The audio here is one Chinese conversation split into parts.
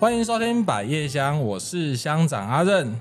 欢迎收听百叶香，我是乡长阿任。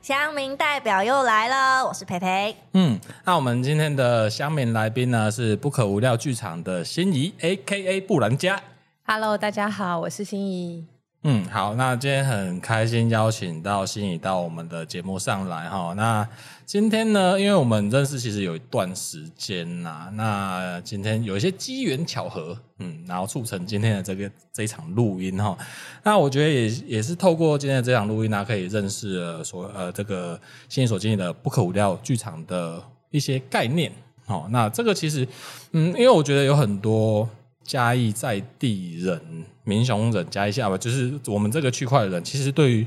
乡民代表又来了，我是培培。嗯，那我们今天的乡民来宾呢是不可无料剧场的心仪，A.K.A. 布兰家。Hello，大家好，我是心怡。嗯，好，那今天很开心邀请到心怡到我们的节目上来哈。那今天呢，因为我们认识其实有一段时间呐，那今天有一些机缘巧合，嗯，然后促成今天的这个这一场录音哈。那我觉得也也是透过今天的这场录音呢，可以认识了所呃这个心怡所经营的不可无料剧场的一些概念。好，那这个其实，嗯，因为我觉得有很多。嘉义在地人、民雄人加一下吧，就是我们这个区块的人，其实对于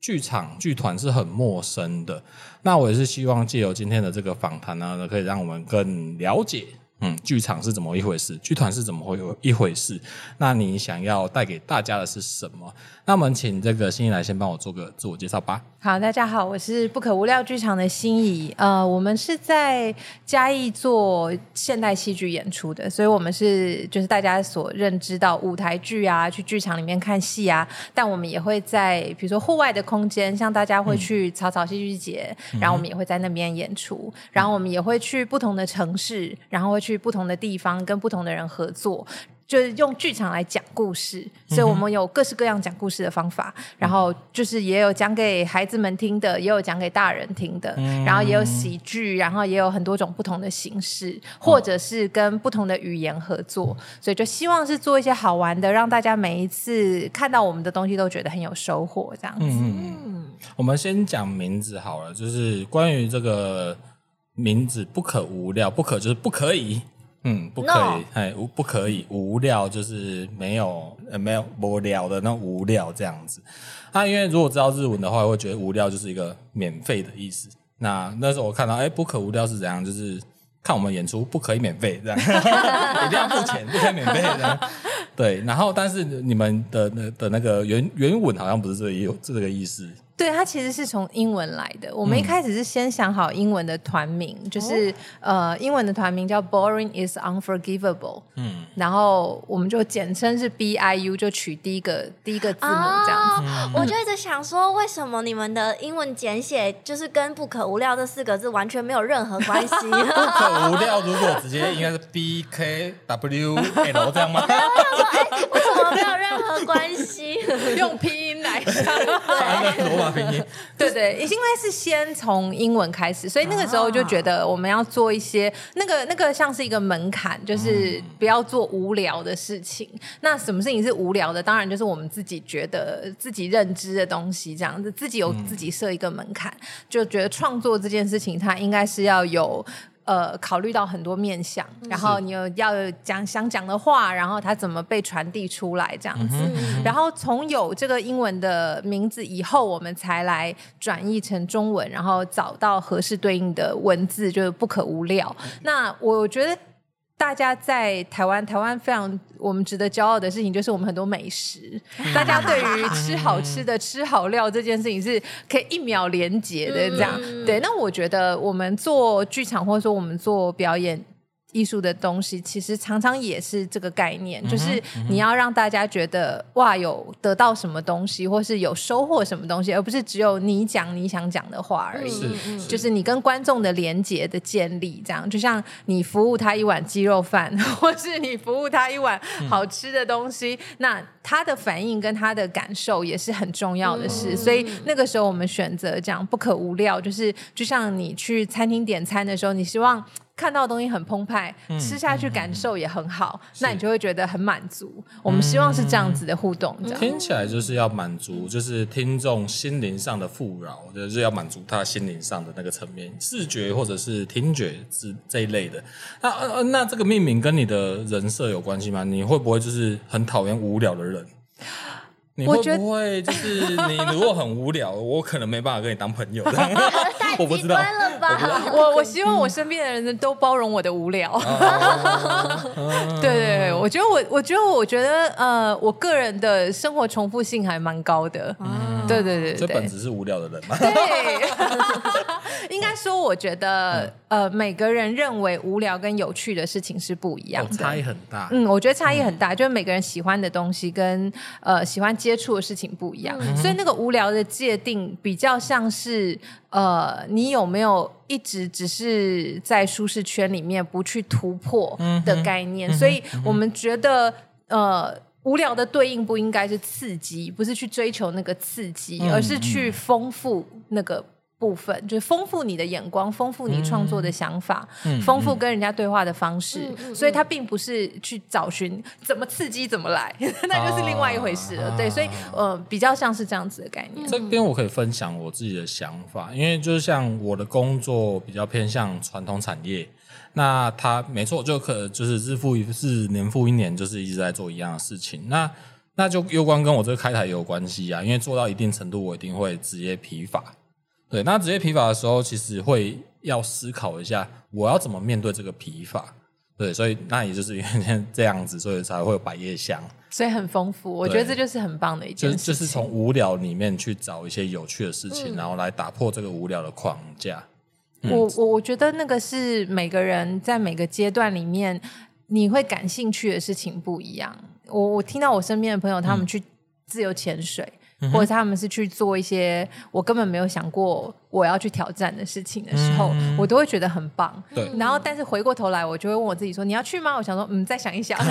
剧场、剧团是很陌生的。那我也是希望借由今天的这个访谈呢，可以让我们更了解。嗯，剧场是怎么一回事？剧团是怎么会有一回事？那你想要带给大家的是什么？那我们请这个心怡来先帮我做个自我介绍吧。好，大家好，我是不可无聊剧场的心怡。呃，我们是在嘉义做现代戏剧演出的，所以我们是就是大家所认知到舞台剧啊，去剧场里面看戏啊。但我们也会在比如说户外的空间，像大家会去草草戏剧节，嗯、然后我们也会在那边演出。嗯、然后我们也会去不同的城市，然后会。去不同的地方跟不同的人合作，就是用剧场来讲故事，所以我们有各式各样讲故事的方法。然后就是也有讲给孩子们听的，也有讲给大人听的，然后也有喜剧，然后也有很多种不同的形式，或者是跟不同的语言合作。所以就希望是做一些好玩的，让大家每一次看到我们的东西都觉得很有收获，这样子。嗯，我们先讲名字好了，就是关于这个。名字不可无聊，不可就是不可以，嗯，不可以，哎 No.，无不可以，无料就是没有，呃，没有无聊的那无料这样子。那、啊、因为如果知道日文的话，会觉得无料就是一个免费的意思。那那时候我看到，哎，不可无料是怎样？就是看我们演出不可以免费这样，一定要付钱，不可以免费这样。对，然后但是你们的那的那个原原文好像不是这个有这个意思。对，它其实是从英文来的。我们一开始是先想好英文的团名，嗯、就是呃，英文的团名叫 Boring is Unforgivable。嗯，然后我们就简称是 B I U，就取第一个第一个字母这样子。哦、我就一直想说，为什么你们的英文简写就是跟“不可无料”这四个字完全没有任何关系？不可无料，如果直接应该是 B K W L 这样吗？我想说，哎，为什么没有任何关系？用拼音来 讲。对对，因为是先从英文开始，所以那个时候就觉得我们要做一些那个那个像是一个门槛，就是不要做无聊的事情。那什么事情是无聊的？当然就是我们自己觉得自己认知的东西，这样子自己有自己设一个门槛，就觉得创作这件事情它应该是要有。呃，考虑到很多面向，然后你有要讲想讲的话，然后它怎么被传递出来这样子，然后从有这个英文的名字以后，我们才来转译成中文，然后找到合适对应的文字，就是不可无料。嗯、那我觉得。大家在台湾，台湾非常我们值得骄傲的事情就是我们很多美食。大家对于吃好吃的、吃好料这件事情是可以一秒连结的，这样、嗯、对。那我觉得我们做剧场，或者说我们做表演。艺术的东西其实常常也是这个概念，嗯、就是你要让大家觉得哇，有得到什么东西，或是有收获什么东西，而不是只有你讲你想讲的话而已。是，是就是你跟观众的连接的建立，这样就像你服务他一碗鸡肉饭，或是你服务他一碗好吃的东西，嗯、那他的反应跟他的感受也是很重要的事。嗯、所以那个时候我们选择讲不可无料，就是就像你去餐厅点餐的时候，你希望。看到的东西很澎湃，嗯、吃下去感受也很好，嗯、那你就会觉得很满足。我们希望是这样子的互动，这样听起来就是要满足，就是听众心灵上的富饶，就是要满足他心灵上的那个层面，视觉或者是听觉之这一类的。那呃，那这个命名跟你的人设有关系吗？你会不会就是很讨厌无聊的人？你会不会就是你如果很无聊，我可能没办法跟你当朋友。我不知道，我我希望我身边的人都包容我的无聊。对对对，我觉得我我觉得我觉得呃，我个人的生活重复性还蛮高的。对对对，所以本质是无聊的人嘛。对，应该说，我觉得呃，每个人认为无聊跟有趣的事情是不一样的，差异很大。嗯，我觉得差异很大，就是每个人喜欢的东西跟呃喜欢接触的事情不一样，所以那个无聊的界定比较像是呃，你有没有一直只是在舒适圈里面不去突破的概念，所以我们觉得呃。无聊的对应不应该是刺激，不是去追求那个刺激，嗯、而是去丰富那个部分，嗯、就是丰富你的眼光，丰富你创作的想法，嗯、丰富跟人家对话的方式。嗯、所以它并不是去找寻怎么刺激怎么来，那就是另外一回事了。啊、对，所以呃，比较像是这样子的概念。这边我可以分享我自己的想法，因为就是像我的工作比较偏向传统产业。那他没错，就可就是日复一日，年复一年，就是一直在做一样的事情。那那就攸关跟我这个开台也有关系啊，因为做到一定程度，我一定会职业疲乏。对，那职业疲乏的时候，其实会要思考一下，我要怎么面对这个疲乏。对，所以那也就是因为这样子，所以才会有百叶箱，所以很丰富。我觉得这就是很棒的一件事就，就是从无聊里面去找一些有趣的事情，嗯、然后来打破这个无聊的框架。我我我觉得那个是每个人在每个阶段里面你会感兴趣的事情不一样。我我听到我身边的朋友他们去自由潜水，嗯、或者他们是去做一些我根本没有想过我要去挑战的事情的时候，嗯、我都会觉得很棒。对，然后但是回过头来，我就会问我自己说：“你要去吗？”我想说：“嗯，再想一想。”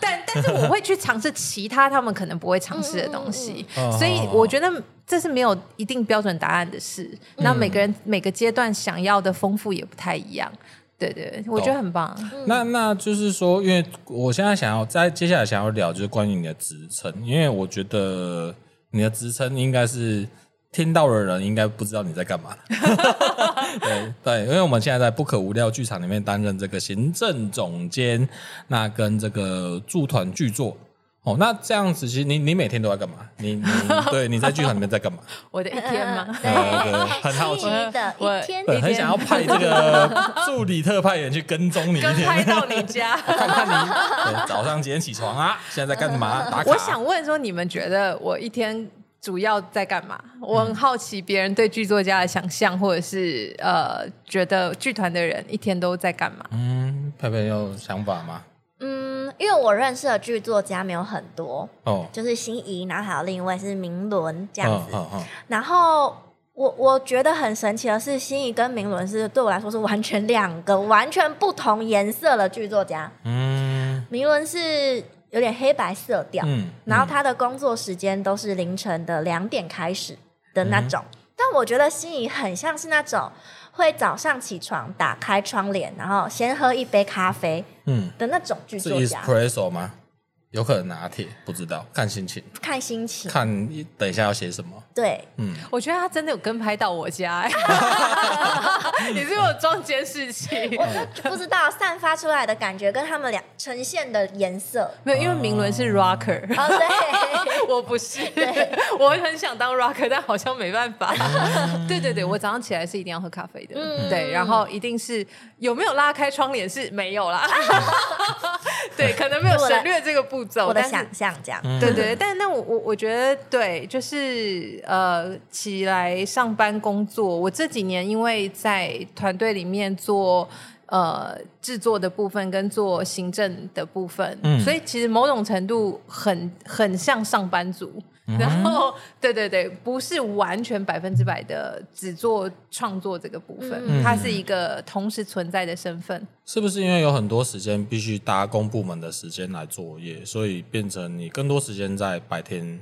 但但是我会去尝试其他他们可能不会尝试的东西，嗯、所以我觉得。这是没有一定标准答案的事，那每个人每个阶段想要的丰富也不太一样，对对，我觉得很棒。那那就是说，因为我现在想要在接下来想要聊，就是关于你的职称，因为我觉得你的职称应该是听到的人应该不知道你在干嘛。对对，因为我们现在在不可无聊剧场里面担任这个行政总监，那跟这个驻团剧作。哦，那这样子，其实你你每天都在干嘛？你你对你在剧团里面在干嘛？我的一天吗？对，很好奇的一天，对，很想要派这个助理特派员去跟踪你一天，跟拍到你家，看看你对早上几点起床啊？现在在干嘛？打卡。我想问说，你们觉得我一天主要在干嘛？我很好奇别人对剧作家的想象，或者是呃，觉得剧团的人一天都在干嘛？嗯，佩佩有想法吗？嗯，因为我认识的剧作家没有很多，哦，就是心仪，然后还有另一位是明伦这样子。然后我我觉得很神奇的是，心仪跟明伦是对我来说是完全两个完全不同颜色的剧作家。嗯，明伦是有点黑白色调，嗯，然后他的工作时间都是凌晨的两点开始的那种。嗯、但我觉得心仪很像是那种。会早上起床，打开窗帘，然后先喝一杯咖啡，嗯的那种剧作家。是 espresso 吗？有可能拿铁，不知道，看心情。看心情。看等一下要写什么？对，嗯，我觉得他真的有跟拍到我家，哎，你是不是有装监视器？我就不知道散发出来的感觉跟他们俩呈现的颜色，没有，因为明伦是 rocker，哦，对，我不是，对，我很想当 rocker，但好像没办法。对对对，我早上起来是一定要喝咖啡的，嗯。对，然后一定是有没有拉开窗帘是没有啦，对，可能没有省略这个步骤，我的想象这样，对对，但那我我我觉得对，就是。呃，起来上班工作。我这几年因为在团队里面做呃制作的部分跟做行政的部分，嗯，所以其实某种程度很很像上班族。嗯、然后，对对对，不是完全百分之百的只做创作这个部分，嗯、它是一个同时存在的身份。是不是因为有很多时间必须搭公部门的时间来作业，所以变成你更多时间在白天？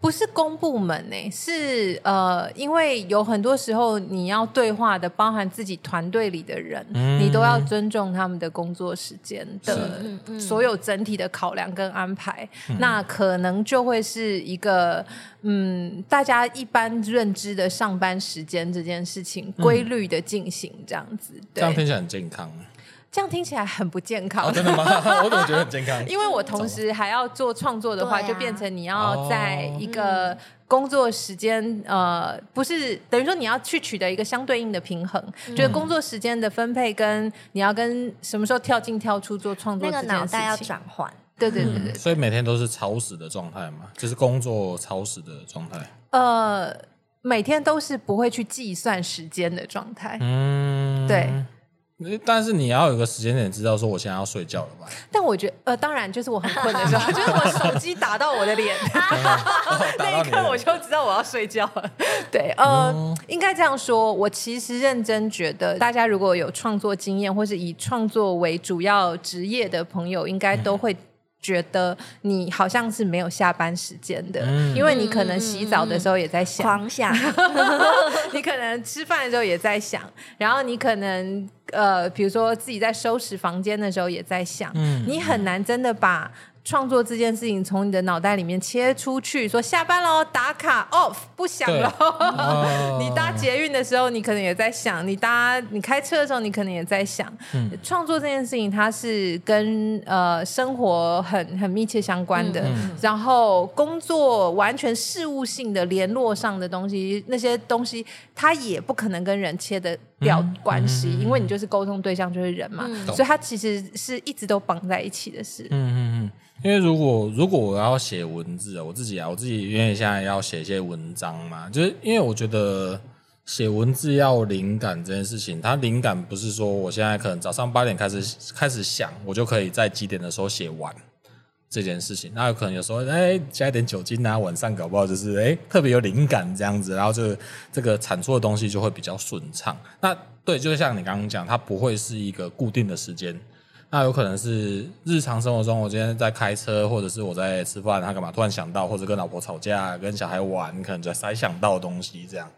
不是公部门呢，是呃，因为有很多时候你要对话的，包含自己团队里的人，嗯、你都要尊重他们的工作时间的所有整体的考量跟安排。嗯、那可能就会是一个嗯，大家一般认知的上班时间这件事情规律的进行这样子，对，这样听起来很健康。这样听起来很不健康。哦，真的吗？我怎么觉得很健康？因为我同时还要做创作的话，就变成你要在一个工作时间，呃，不是等于说你要去取得一个相对应的平衡，就是工作时间的分配跟你要跟什么时候跳进跳出做创作，那个脑袋要转换。对对对对，所以每天都是超时的状态嘛，就是工作超时的状态。呃，每天都是不会去计算时间的状态。嗯，对。但是你要有个时间点知道说我现在要睡觉了吧？但我觉得呃，当然就是我很困的时候，就是我手机打到我的脸 那一刻我就知道我要睡觉了。对，呃，嗯、应该这样说，我其实认真觉得，大家如果有创作经验或是以创作为主要职业的朋友，应该都会。觉得你好像是没有下班时间的，嗯、因为你可能洗澡的时候也在想，狂想，你可能吃饭的时候也在想，然后你可能呃，比如说自己在收拾房间的时候也在想，嗯、你很难真的把。创作这件事情从你的脑袋里面切出去，说下班喽，打卡 off 不想了。哦、你搭捷运的时候，你可能也在想；你搭你开车的时候，你可能也在想。嗯、创作这件事情，它是跟呃生活很 很密切相关的。嗯、然后工作完全事务性的联络上的东西，那些东西它也不可能跟人切得掉关系，嗯、因为你就是沟通对象就是人嘛，嗯、所以它其实是一直都绑在一起的事。嗯嗯嗯。因为如果如果我要写文字啊，我自己啊，我自己因为现在要写一些文章嘛，就是因为我觉得写文字要灵感这件事情，它灵感不是说我现在可能早上八点开始开始想，我就可以在几点的时候写完这件事情。那有可能有时候哎加一点酒精啊，晚上搞不好就是哎特别有灵感这样子，然后就这个产出的东西就会比较顺畅。那对，就像你刚刚讲，它不会是一个固定的时间。那有可能是日常生活中，我今天在开车，或者是我在吃饭，他干嘛突然想到，或者跟老婆吵架，跟小孩玩，可能就才想到的东西这样。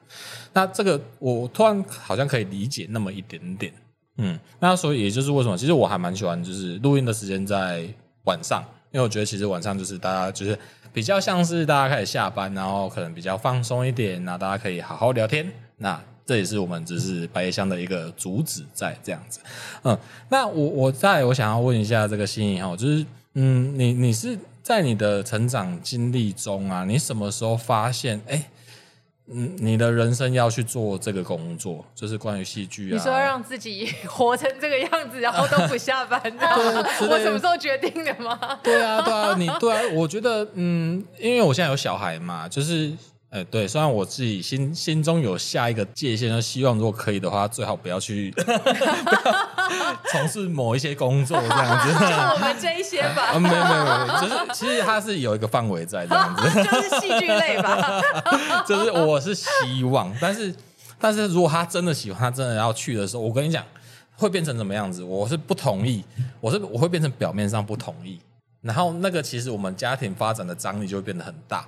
那这个我突然好像可以理解那么一点点，嗯。那所以也就是为什么，其实我还蛮喜欢就是录音的时间在晚上，因为我觉得其实晚上就是大家就是比较像是大家开始下班，然后可能比较放松一点，那大家可以好好聊天。那这也是我们只是白夜香的一个主旨在这样子，嗯，那我我在我想要问一下这个心怡哈，就是嗯，你你是在你的成长经历中啊，你什么时候发现哎，嗯，你的人生要去做这个工作，就是关于戏剧啊？你说要让自己活成这个样子，然后都不下班，啊，我什么时候决定的吗？对啊，对啊，你对啊，我觉得嗯，因为我现在有小孩嘛，就是。哎，对，虽然我自己心心中有下一个界限，就希望如果可以的话，最好不要去 从事某一些工作这样子。就 我们这一些吧。没有没有没有，就是其实它是有一个范围在这样子。就是戏剧类吧。就是我是希望，但是但是如果他真的喜欢，他真的要去的时候，我跟你讲，会变成什么样子？我是不同意，我是我会变成表面上不同意。然后那个其实我们家庭发展的张力就会变得很大，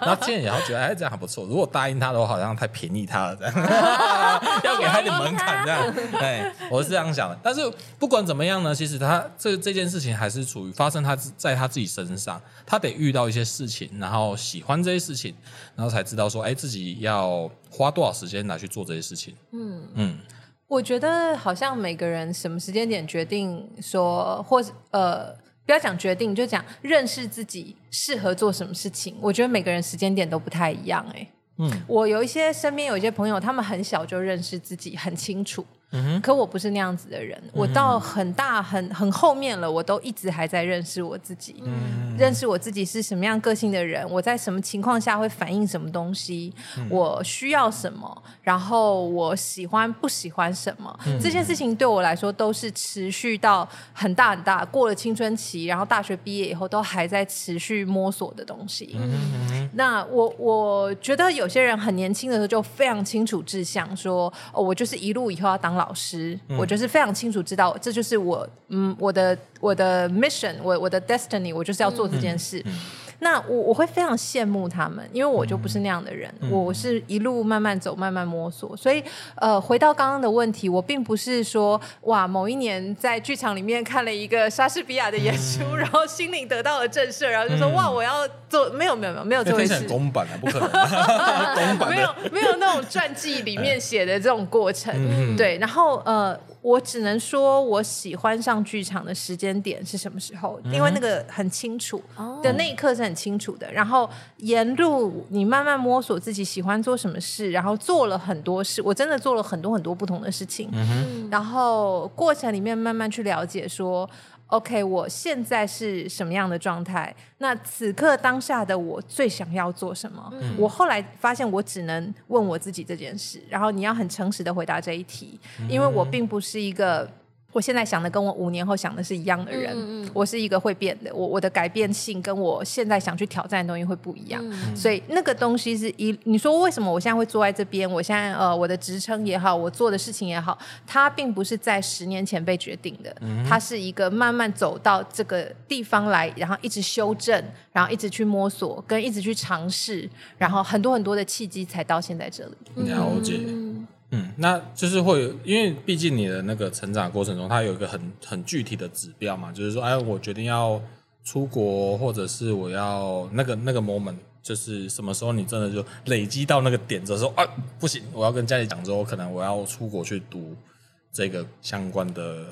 然后见也要觉得哎这样还不错。如果答应他的话，好像太便宜他了这样，要给他一点门槛这样。哎，我是这样想的。但是不管怎么样呢，其实他这这件事情还是处于发生他在他自己身上，他得遇到一些事情，然后喜欢这些事情，然后才知道说哎自己要花多少时间来去做这些事情。嗯嗯，嗯我觉得好像每个人什么时间点决定说，或者呃。不要讲决定，就讲认识自己适合做什么事情。我觉得每个人时间点都不太一样，欸，嗯，我有一些身边有一些朋友，他们很小就认识自己，很清楚。可我不是那样子的人，我到很大很很后面了，我都一直还在认识我自己，嗯、认识我自己是什么样个性的人，我在什么情况下会反应什么东西，嗯、我需要什么，然后我喜欢不喜欢什么，嗯、这件事情对我来说都是持续到很大很大，过了青春期，然后大学毕业以后都还在持续摸索的东西。嗯哼，那我我觉得有些人很年轻的时候就非常清楚志向，说哦，我就是一路以后要当老。老师，嗯、我就是非常清楚知道，这就是我，嗯，我的我的 mission，我我的 destiny，我就是要做这件事。嗯嗯嗯那我我会非常羡慕他们，因为我就不是那样的人，嗯、我是一路慢慢走，慢慢摸索。所以，呃，回到刚刚的问题，我并不是说哇，某一年在剧场里面看了一个莎士比亚的演出，嗯、然后心灵得到了震慑，然后就说、嗯、哇，我要做，没有没有没有没有这回事。公版啊，不可能，没有没有那种传记里面写的这种过程，嗯、对。然后呃。我只能说，我喜欢上剧场的时间点是什么时候？因为那个很清楚的那一刻是很清楚的。然后沿路你慢慢摸索自己喜欢做什么事，然后做了很多事。我真的做了很多很多不同的事情。然后过程里面慢慢去了解说。OK，我现在是什么样的状态？那此刻当下的我最想要做什么？嗯、我后来发现，我只能问我自己这件事，然后你要很诚实的回答这一题，因为我并不是一个。我现在想的跟我五年后想的是一样的人，嗯嗯、我是一个会变的，我我的改变性跟我现在想去挑战的东西会不一样，嗯、所以那个东西是一，你说为什么我现在会坐在这边？我现在呃，我的职称也好，我做的事情也好，它并不是在十年前被决定的，嗯、它是一个慢慢走到这个地方来，然后一直修正，然后一直去摸索，跟一直去尝试，然后很多很多的契机才到现在这里。了解。嗯，那就是会，因为毕竟你的那个成长过程中，它有一个很很具体的指标嘛，就是说，哎，我决定要出国，或者是我要那个那个 moment，就是什么时候你真的就累积到那个点的时候，啊，不行，我要跟家里讲之后，可能我要出国去读这个相关的。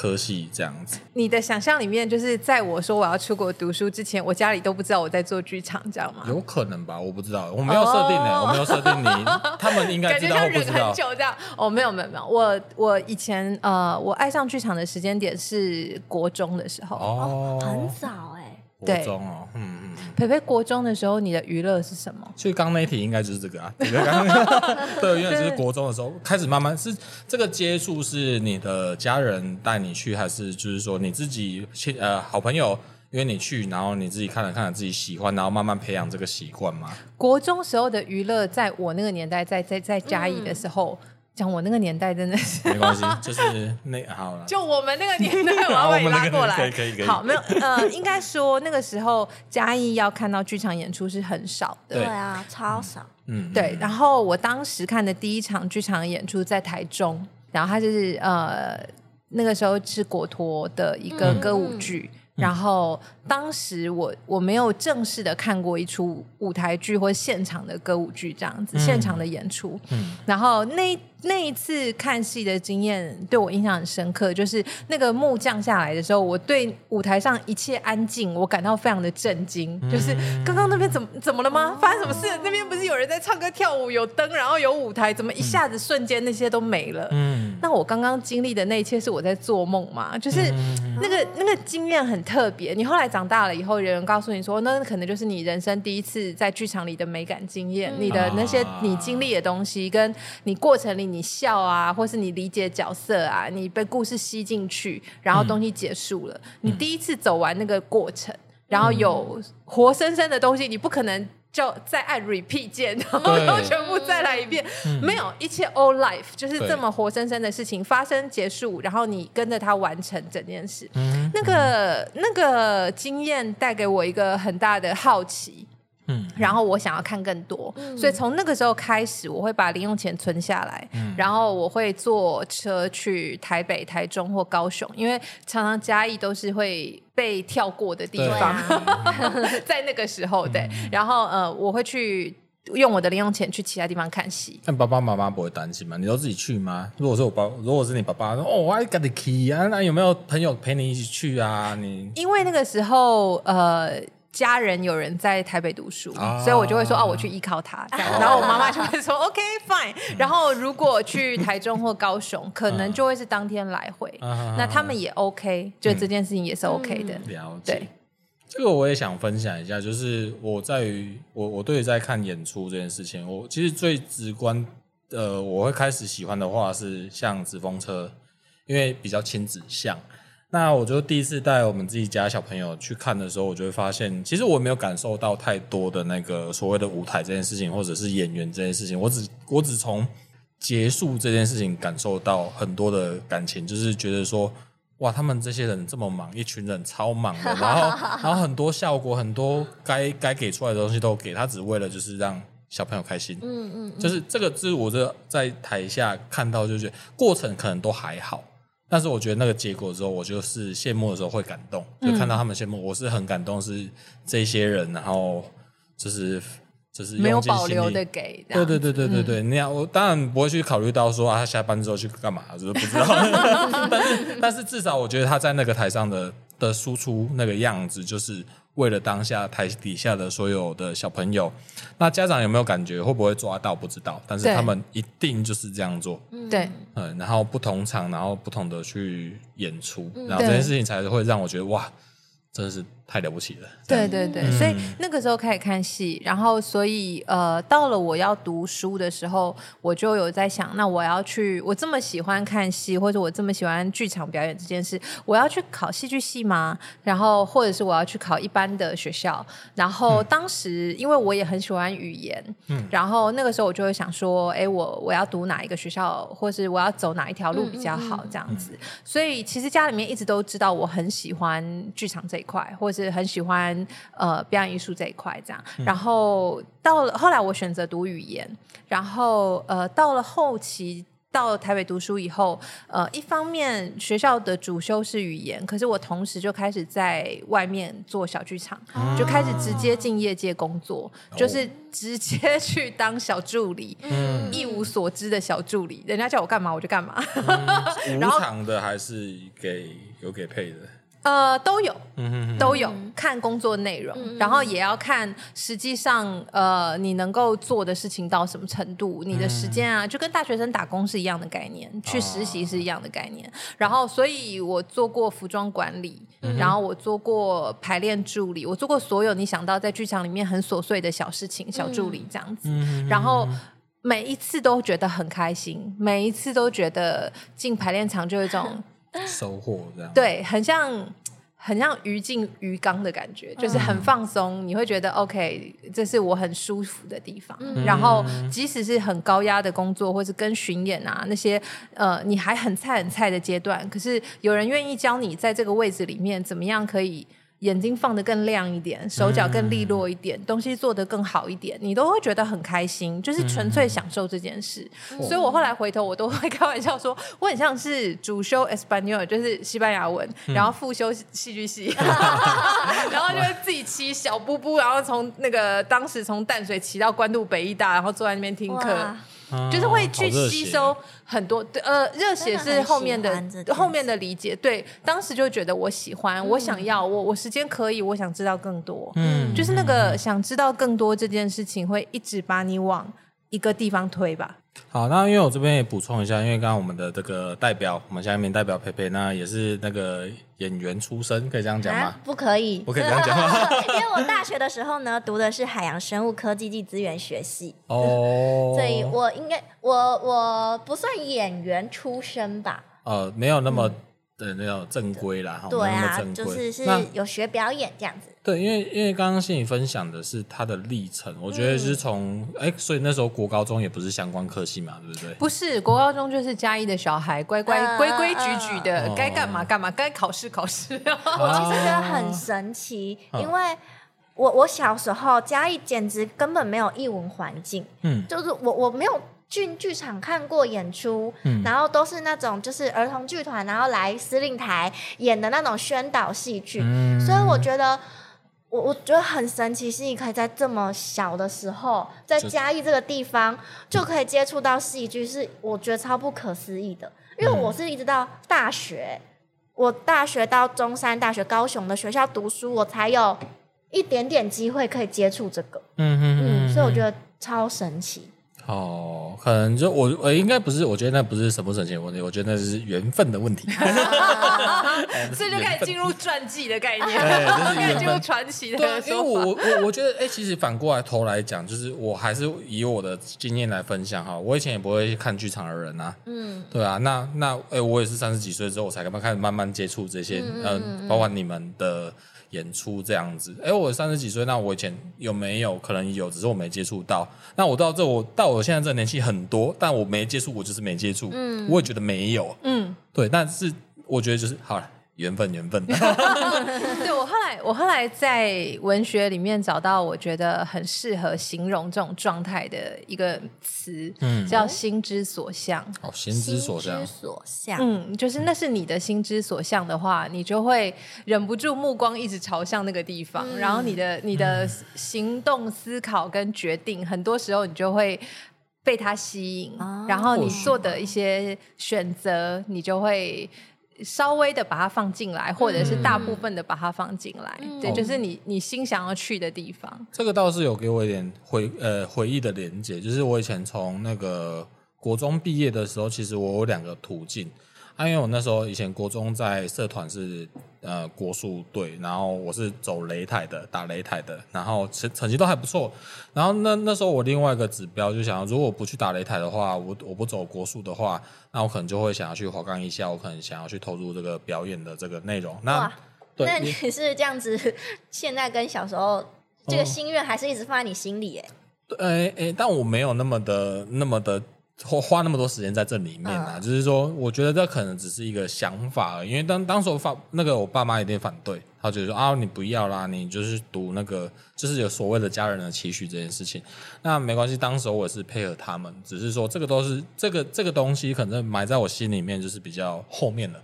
科系这样子，你的想象里面就是在我说我要出国读书之前，我家里都不知道我在做剧场，这样吗？有可能吧，我不知道，我没有设定的，哦、我没有设定你，他们应该知道或不知道。感觉像忍很久这样。哦，没有没有没有，我我以前呃，我爱上剧场的时间点是国中的时候，哦，很早哎、欸，国中哦，嗯。培培国中的时候，你的娱乐是什么？所以刚刚那一题应该就是这个啊。对，因为就是国中的时候开始慢慢是这个接触，是你的家人带你去，还是就是说你自己亲呃好朋友约你去，然后你自己看了看了自己喜欢，然后慢慢培养这个习惯吗？国中时候的娱乐，在我那个年代，在在在嘉义的时候。嗯讲我那个年代真的是没关系，就是那好了。就我们那个年代，我要把你拉过来。可以可以可以。好，没有呃，应该说那个时候嘉义要看到剧场演出是很少的。对啊，超少。嗯，对。然后我当时看的第一场剧场演出在台中，然后它就是呃那个时候是果陀的一个歌舞剧。嗯然后当时我我没有正式的看过一出舞台剧或现场的歌舞剧这样子，嗯、现场的演出。嗯、然后那那一次看戏的经验对我印象很深刻，就是那个幕降下来的时候，我对舞台上一切安静，我感到非常的震惊。嗯、就是刚刚那边怎么怎么了吗？发生什么事？那边不是有人在唱歌跳舞，有灯，然后有舞台，怎么一下子瞬间那些都没了？嗯，那我刚刚经历的那一切是我在做梦吗？就是那个那个经验很特别。你后来长大了以后，有人告诉你说，那可能就是你人生第一次在剧场里的美感经验，嗯、你的那些你经历的东西，跟你过程里。你笑啊，或是你理解角色啊，你被故事吸进去，然后东西结束了。嗯、你第一次走完那个过程，然后有活生生的东西，你不可能就再按 repeat 键，然后又全部再来一遍。对没有，一切 all life 就是这么活生生的事情发生结束，然后你跟着它完成整件事。嗯、那个那个经验带给我一个很大的好奇。嗯，然后我想要看更多，嗯、所以从那个时候开始，我会把零用钱存下来，嗯、然后我会坐车去台北、台中或高雄，因为常常嘉义都是会被跳过的地方，对 在那个时候对。嗯、然后呃，我会去用我的零用钱去其他地方看戏。但爸爸妈妈不会担心吗？你都自己去吗？如果是我爸，如果是你爸爸说哦我 got the key 啊，那有没有朋友陪你一起去啊？你因为那个时候呃。家人有人在台北读书，啊、所以我就会说哦，我去依靠他。这样啊、然后我妈妈就会说 OK fine。然后如果去台中或高雄，可能就会是当天来回。啊、那他们也 OK，就这件事情也是 OK 的。嗯、了解。对这个我也想分享一下，就是我在于我我对于在看演出这件事情，我其实最直观的我会开始喜欢的话是像纸风车，因为比较亲子向。那我就第一次带我们自己家小朋友去看的时候，我就会发现，其实我没有感受到太多的那个所谓的舞台这件事情，或者是演员这件事情。我只我只从结束这件事情感受到很多的感情，就是觉得说，哇，他们这些人这么忙，一群人超忙的，然后 然后很多效果，很多该该给出来的东西都给他，只为了就是让小朋友开心。嗯嗯，就是这个，是我这在台下看到，就觉得过程可能都还好。但是我觉得那个结果之后，我就是谢幕的时候会感动，就看到他们谢幕，嗯、我是很感动，是这些人，然后就是就是没有保留的给，对对对对对对，那样、嗯、我当然不会去考虑到说啊，他下班之后去干嘛，就是不知道，但是但是至少我觉得他在那个台上的的输出那个样子，就是为了当下台底下的所有的小朋友。那家长有没有感觉？会不会抓到？不知道。但是他们一定就是这样做。对，嗯，然后不同场，然后不同的去演出，然后这件事情才会让我觉得哇。真的是太了不起了！对对对，嗯、所以那个时候开始看戏，然后所以呃，到了我要读书的时候，我就有在想，那我要去，我这么喜欢看戏，或者我这么喜欢剧场表演这件事，我要去考戏剧系吗？然后或者是我要去考一般的学校？然后当时因为我也很喜欢语言，嗯，然后那个时候我就会想说，哎，我我要读哪一个学校，或是我要走哪一条路比较好？这样子。所以其实家里面一直都知道我很喜欢剧场这一块，或者是很喜欢呃表演艺术这一块，这样。然后到了后来，我选择读语言。然后呃，到了后期到台北读书以后，呃，一方面学校的主修是语言，可是我同时就开始在外面做小剧场，嗯、就开始直接进业界工作，嗯、就是直接 去当小助理，嗯、一无所知的小助理，人家叫我干嘛我就干嘛。嗯、然后无偿的还是给有给配的？呃，都有，都有看工作内容，然后也要看实际上呃你能够做的事情到什么程度，你的时间啊，就跟大学生打工是一样的概念，去实习是一样的概念。然后，所以我做过服装管理，然后我做过排练助理，我做过所有你想到在剧场里面很琐碎的小事情，小助理这样子。然后每一次都觉得很开心，每一次都觉得进排练场就有一种。收获这样对，很像很像鱼进鱼缸的感觉，就是很放松。你会觉得 OK，这是我很舒服的地方。嗯、然后即使是很高压的工作，或是跟巡演啊那些，呃，你还很菜很菜的阶段，可是有人愿意教你在这个位置里面怎么样可以。眼睛放得更亮一点，手脚更利落一点，嗯、东西做得更好一点，你都会觉得很开心，就是纯粹享受这件事。嗯、所以我后来回头，我都会开玩笑说，我很像是主修 Espanol，就是西班牙文，嗯、然后副修戏剧系，然后就会自己骑小布布，然后从那个当时从淡水骑到关渡北艺大，然后坐在那边听课。就是会去吸收很多，呃，热血是后面的后面的理解。对，当时就觉得我喜欢，我想要，我我时间可以，我想知道更多。嗯，就是那个想知道更多这件事情，会一直把你往一个地方推吧。好，那因为我这边也补充一下，因为刚刚我们的这个代表，我们下面代表佩佩，那也是那个演员出身，可以这样讲吗？啊、不可以，不可以这样讲吗？因为我大学的时候呢，读的是海洋生物科技暨资源学系，哦，所以我应该我我不算演员出身吧？呃，没有那么。嗯对，那种正规啦，对啊，就是是有学表演这样子。对，因为因为刚刚心怡分享的是他的历程，我觉得是从哎，所以那时候国高中也不是相关科系嘛，对不对？不是，国高中就是嘉义的小孩，乖乖规规矩矩的，该干嘛干嘛，该考试考试。我其实觉得很神奇，因为我我小时候嘉义简直根本没有艺文环境，嗯，就是我我没有。剧剧场看过演出，嗯、然后都是那种就是儿童剧团，然后来司令台演的那种宣导戏剧，嗯、所以我觉得我我觉得很神奇，是你可以在这么小的时候，在嘉义这个地方就，可以接触到戏剧，是我觉得超不可思议的。因为我是一直到大学，我大学到中山大学高雄的学校读书，我才有一点点机会可以接触这个，嗯嗯嗯，所以我觉得超神奇。哦，可能就我我应该不是，我觉得那不是什么省钱问题，我觉得那是缘分的问题。所以就开始进入传记的概念，开始进入传奇的。对，因为我我我觉得，哎、欸，其实反过来头来讲，就是我还是以我的经验来分享哈。我以前也不会看剧场的人呐、啊，嗯，对啊，那那哎、欸，我也是三十几岁之后，我才开始慢慢接触这些，嗯，包括你们的。演出这样子，哎，我三十几岁，那我以前有没有？可能有，只是我没接触到。那我到这，我到我现在这个年纪很多，但我没接触，我就是没接触。嗯，我也觉得没有。嗯，对，但是我觉得就是好了。缘分，缘分。对，我后来，我后来在文学里面找到我觉得很适合形容这种状态的一个词，嗯，叫心之所向。哦，心之所向。心之所向。嗯，就是那是你的心之所向的话，你就会忍不住目光一直朝向那个地方，嗯、然后你的你的行动、思考跟决定，很多时候你就会被它吸引，哦、然后你做的一些选择，你就会。稍微的把它放进来，或者是大部分的把它放进来，嗯、对，就是你你心想要去的地方。这个倒是有给我一点回呃回忆的连接，就是我以前从那个国中毕业的时候，其实我有两个途径。啊，因为我那时候以前国中在社团是呃国术队，然后我是走擂台的，打擂台的，然后成成绩都还不错。然后那那时候我另外一个指标就想要，如果我不去打擂台的话，我我不走国术的话，那我可能就会想要去华冈一下，我可能想要去投入这个表演的这个内容。那对那你是这样子，现在跟小时候这个心愿还是一直放在你心里？哎，诶诶，但我没有那么的那么的。花花那么多时间在这里面啊，嗯、就是说，我觉得这可能只是一个想法而已。因为当当时我发那个，我爸妈有点反对，他觉得说啊，你不要啦，你就是读那个，就是有所谓的家人的期许这件事情。那没关系，当时我也是配合他们，只是说这个都是这个这个东西，可能埋在我心里面，就是比较后面的，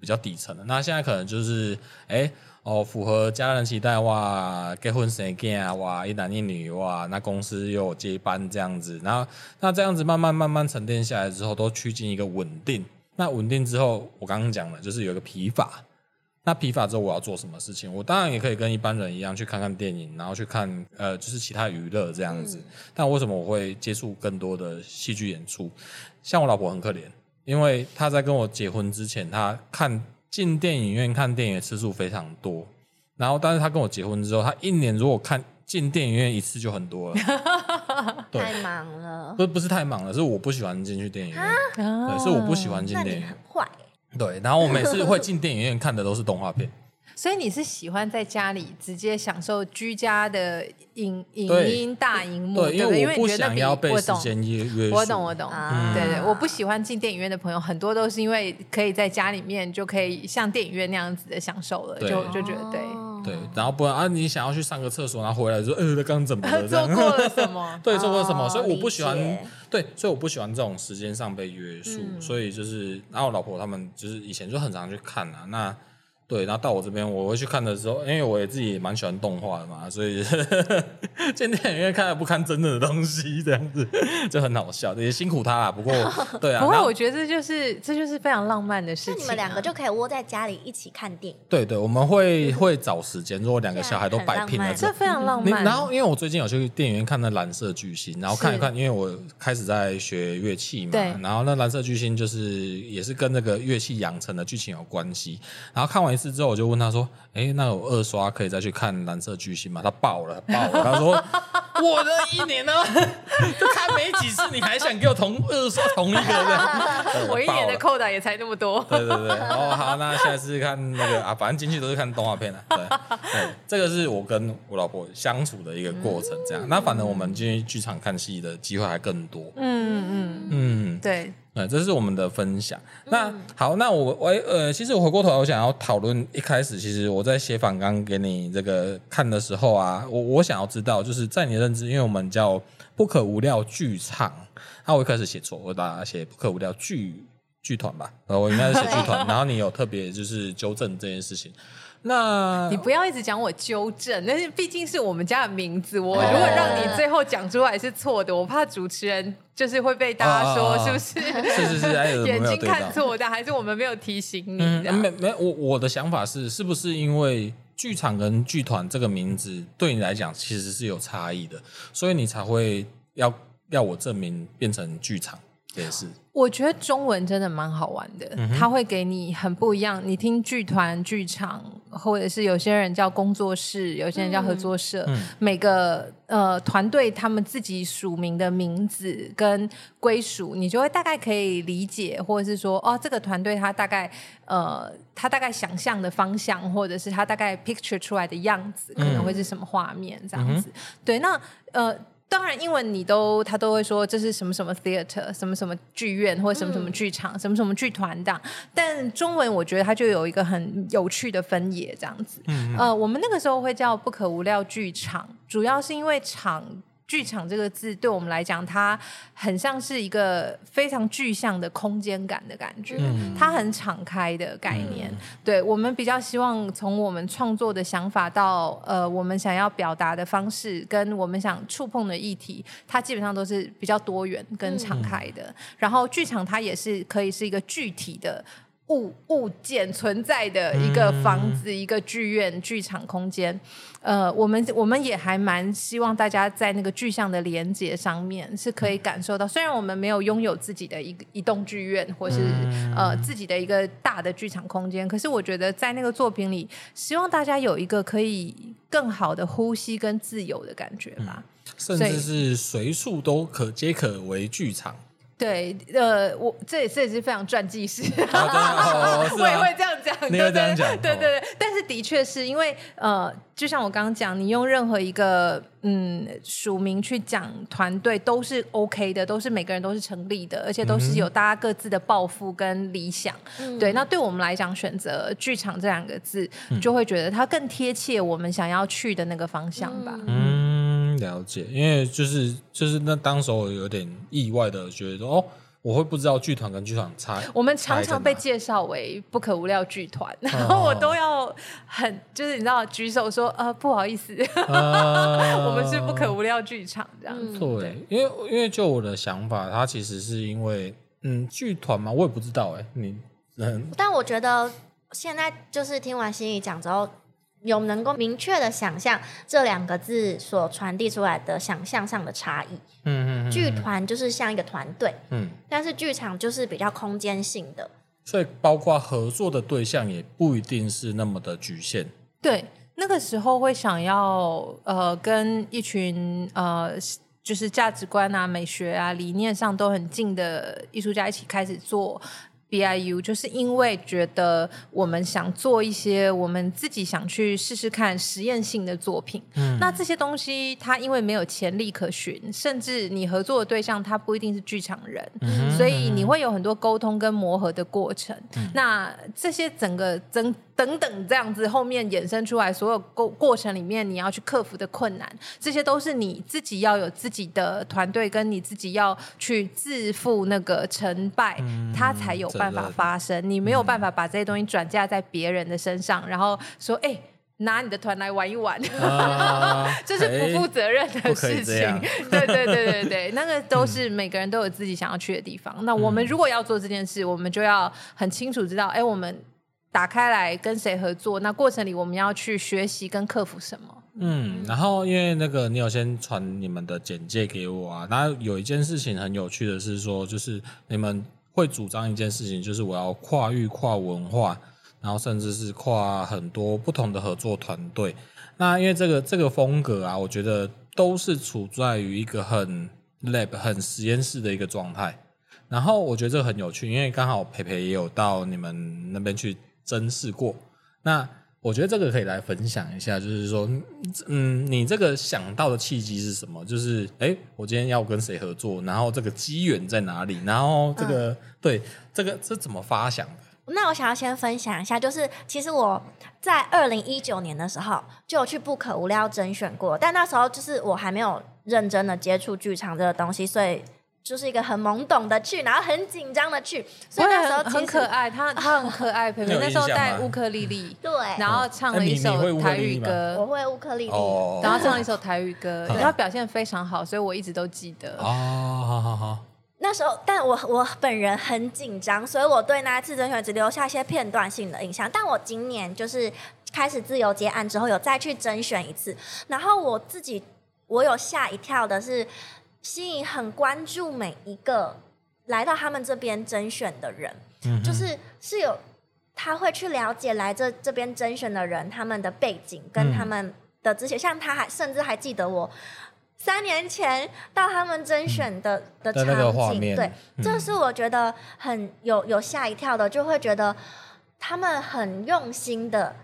比较底层的。那现在可能就是哎。诶哦，符合家人期待哇，结婚生囝啊哇，一男一女哇，那公司又有接班这样子，然后那这样子慢慢慢慢沉淀下来之后，都趋近一个稳定。那稳定之后，我刚刚讲了，就是有一个疲乏。那疲乏之后，我要做什么事情？我当然也可以跟一般人一样去看看电影，然后去看呃，就是其他娱乐这样子。嗯、但为什么我会接触更多的戏剧演出？像我老婆很可怜，因为她在跟我结婚之前，她看。进电影院看电影的次数非常多，然后但是他跟我结婚之后，他一年如果看进电影院一次就很多了，对。太忙了，不不是太忙了，是我不喜欢进去电影院，蛤对，是我不喜欢进电影院，对，然后我每次会进电影院看的都是动画片。所以你是喜欢在家里直接享受居家的影影音大荧幕，对，因为我不想要被时间约束。我懂，我懂，对对，我不喜欢进电影院的朋友很多都是因为可以在家里面就可以像电影院那样子的享受了，就就觉得对对，然后不然啊，你想要去上个厕所，然后回来说，呃，他刚怎么了？做过了什么？对，做过什么？所以我不喜欢，对，所以我不喜欢这种时间上被约束。所以就是，然后我老婆他们就是以前就很常去看啊，那。对，然后到我这边，我会去看的时候，因为我也自己也蛮喜欢动画的嘛，所以进电影院看了不看真正的东西，这样子就很好笑，也辛苦他啦。不过，对啊，不过我觉得这就是这就是非常浪漫的事情啊。那你们两个就可以窝在家里一起看电影。对对，我们会会找时间，如果两个小孩都摆平了，这非常浪漫。然后，因为我最近有去电影院看那蓝色巨星，然后看一看，因为我开始在学乐器嘛，对。然后那蓝色巨星就是也是跟那个乐器养成的剧情有关系，然后看完。一次之后，我就问他说：“哎，那我二刷可以再去看《蓝色巨星》吗？”他爆了，爆了。他说：“我的一年呢，就看没几次，你还想给我同呃说同一个？我一年的扣打也才那么多。”对对对。哦，好，那下次看那个啊，反正进去都是看动画片了。对对，这个是我跟我老婆相处的一个过程。这样，嗯、那反正我们进去剧场看戏的机会还更多。嗯嗯嗯，嗯对。对，这是我们的分享。那好，那我我呃，其实我回过头来，我想要讨论一开始，其实我在写访纲给你这个看的时候啊，我我想要知道，就是在你的认知，因为我们叫不可无料剧场，那我一开始写错，我把它写不可无料剧剧团吧，呃，我应该是写剧团，然后你有特别就是纠正这件事情。那你不要一直讲我纠正，但是毕竟是我们家的名字，我如果让你最后讲出来是错的，我怕主持人就是会被大家说是不是？是是是，眼睛看错，的还是我们没有提醒你。没没，我我的想法是，是不是因为剧场跟剧团这个名字对你来讲其实是有差异的，所以你才会要要我证明变成剧场？也是，我觉得中文真的蛮好玩的，嗯、它会给你很不一样。你听剧团、剧场，或者是有些人叫工作室，有些人叫合作社，嗯、每个呃团队他们自己署名的名字跟归属，你就会大概可以理解，或者是说，哦，这个团队他大概呃他大概想象的方向，或者是他大概 picture 出来的样子，可能会是什么画面这样子。嗯、对，那呃。当然，英文你都他都会说这是什么什么 theater，什么什么剧院或者什么什么剧场，嗯、什么什么剧团的。但中文我觉得它就有一个很有趣的分野，这样子。嗯嗯呃，我们那个时候会叫不可无料剧场，主要是因为场。剧场这个字对我们来讲，它很像是一个非常具象的空间感的感觉，嗯、它很敞开的概念。嗯、对，我们比较希望从我们创作的想法到呃我们想要表达的方式，跟我们想触碰的议题，它基本上都是比较多元跟敞开的。嗯、然后剧场它也是可以是一个具体的。物物件存在的一个房子、嗯、一个剧院、剧场空间，呃，我们我们也还蛮希望大家在那个具象的连接上面是可以感受到，虽然我们没有拥有自己的一个一栋剧院，或是、嗯、呃自己的一个大的剧场空间，可是我觉得在那个作品里，希望大家有一个可以更好的呼吸跟自由的感觉吧，嗯、甚至是随处都可皆可为剧场。对，呃，我这也是也是非常传记式，我也会这样讲，你会这样讲，对对对。但是的确是因为，呃，就像我刚刚讲，你用任何一个嗯署名去讲团队都是 OK 的，都是每个人都是成立的，而且都是有大家各自的抱负跟理想。嗯、对，那对我们来讲，选择剧场这两个字，就会觉得它更贴切我们想要去的那个方向吧。嗯。了解，因为就是就是那当时我有点意外的觉得说哦，我会不知道剧团跟剧场差。我们常常被介绍为不可无料剧团，哦、然后我都要很就是你知道举手说呃不好意思，呃、我们是不可无料剧场这样子。对，对因为因为就我的想法，它其实是因为嗯剧团嘛，我也不知道哎，你嗯，但我觉得现在就是听完心怡讲之后。有能够明确的想象这两个字所传递出来的想象上的差异。嗯嗯，剧团就是像一个团队，嗯，但是剧场就是比较空间性的，所以包括合作的对象也不一定是那么的局限。对，那个时候会想要呃跟一群呃就是价值观啊、美学啊、理念上都很近的艺术家一起开始做。BIU 就是因为觉得我们想做一些我们自己想去试试看实验性的作品，嗯，那这些东西它因为没有潜力可循，甚至你合作的对象他不一定是剧场人，嗯，所以你会有很多沟通跟磨合的过程。嗯，那这些整个整等等这样子后面衍生出来所有过过程里面你要去克服的困难，这些都是你自己要有自己的团队，跟你自己要去自负那个成败，嗯，他才有。办法发生，你没有办法把这些东西转嫁在别人的身上，嗯、然后说：“哎、欸，拿你的团来玩一玩。啊” 这是不负责任的事情。对对对对对，那个都是每个人都有自己想要去的地方。嗯、那我们如果要做这件事，我们就要很清楚知道：哎、欸，我们打开来跟谁合作？那过程里我们要去学习跟克服什么？嗯，然后因为那个你有先传你们的简介给我啊，然后有一件事情很有趣的是说，就是你们。会主张一件事情，就是我要跨域、跨文化，然后甚至是跨很多不同的合作团队。那因为这个这个风格啊，我觉得都是处在于一个很 lab、很实验室的一个状态。然后我觉得这个很有趣，因为刚好培培也有到你们那边去甄试过。那我觉得这个可以来分享一下，就是说，嗯，你这个想到的契机是什么？就是，哎，我今天要跟谁合作？然后这个机缘在哪里？然后这个，嗯、对，这个这怎么发想的？那我想要先分享一下，就是其实我在二零一九年的时候就有去不可无聊甄选过，但那时候就是我还没有认真的接触剧场这个东西，所以。就是一个很懵懂的去，然后很紧张的去，所以那时候很，很可爱。他他很可爱，培培那时候带乌克丽丽，对，然后唱了一首台语歌，我会乌克丽丽，然后唱了一首台语歌，他表现非常好，所以我一直都记得。哦，好好好。那时候，但我我本人很紧张，所以我对那一次甄选只留下一些片段性的印象。但我今年就是开始自由接案之后，有再去甄选一次，然后我自己我有吓一跳的是。心怡很关注每一个来到他们这边甄选的人，嗯、就是是有他会去了解来这这边甄选的人他们的背景跟他们的这些，嗯、像他还甚至还记得我三年前到他们甄选的、嗯、的场景，对，嗯、这是我觉得很有有吓一跳的，就会觉得他们很用心的。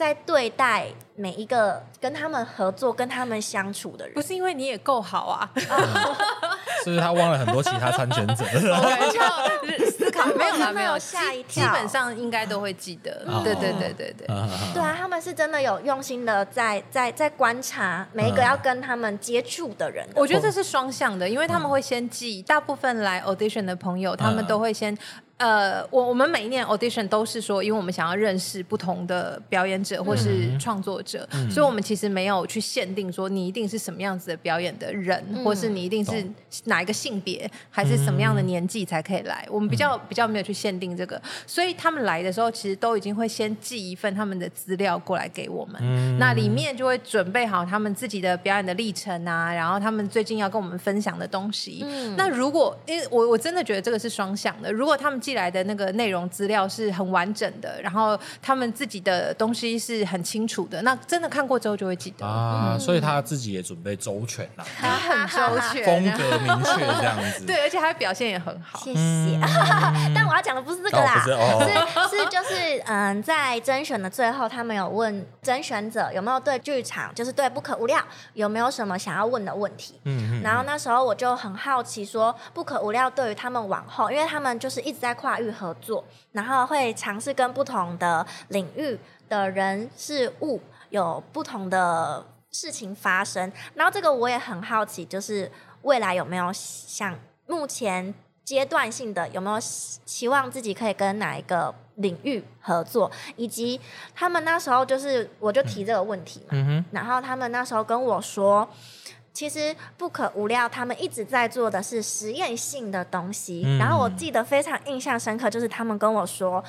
在对待每一个跟他们合作、跟他们相处的人，不是因为你也够好啊？是不是他忘了很多其他参选者？就思考没有啦，没有吓一跳，基本上应该都会记得。对对对对对，对啊，他们是真的有用心的在在在观察每一个要跟他们接触的人。我觉得这是双向的，因为他们会先记，大部分来 audition 的朋友，他们都会先。呃，我我们每一年 audition 都是说，因为我们想要认识不同的表演者或是创作者，嗯、所以我们其实没有去限定说你一定是什么样子的表演的人，嗯、或是你一定是哪一个性别，还是什么样的年纪才可以来。我们比较比较没有去限定这个，所以他们来的时候，其实都已经会先寄一份他们的资料过来给我们，嗯、那里面就会准备好他们自己的表演的历程啊，然后他们最近要跟我们分享的东西。嗯、那如果因为我我真的觉得这个是双向的，如果他们寄来的那个内容资料是很完整的，然后他们自己的东西是很清楚的，那真的看过之后就会记得啊。嗯、所以他自己也准备周全了，他很周全，风格明确这样子。对，而且他表现也很好。谢谢。嗯、但我要讲的不是这个啦，是、哦、是，是就是嗯，在甄选的最后，他们有问甄选者有没有对剧场，就是对不可无料有没有什么想要问的问题。嗯嗯。然后那时候我就很好奇，说不可无料对于他们往后，因为他们就是一直在跨域合作，然后会尝试跟不同的领域的人事物有不同的事情发生。然后这个我也很好奇，就是未来有没有想目前阶段性的有没有期望自己可以跟哪一个领域合作，以及他们那时候就是我就提这个问题嘛，嗯，然后他们那时候跟我说。其实不可无料，他们一直在做的是实验性的东西。嗯、然后我记得非常印象深刻，就是他们跟我说，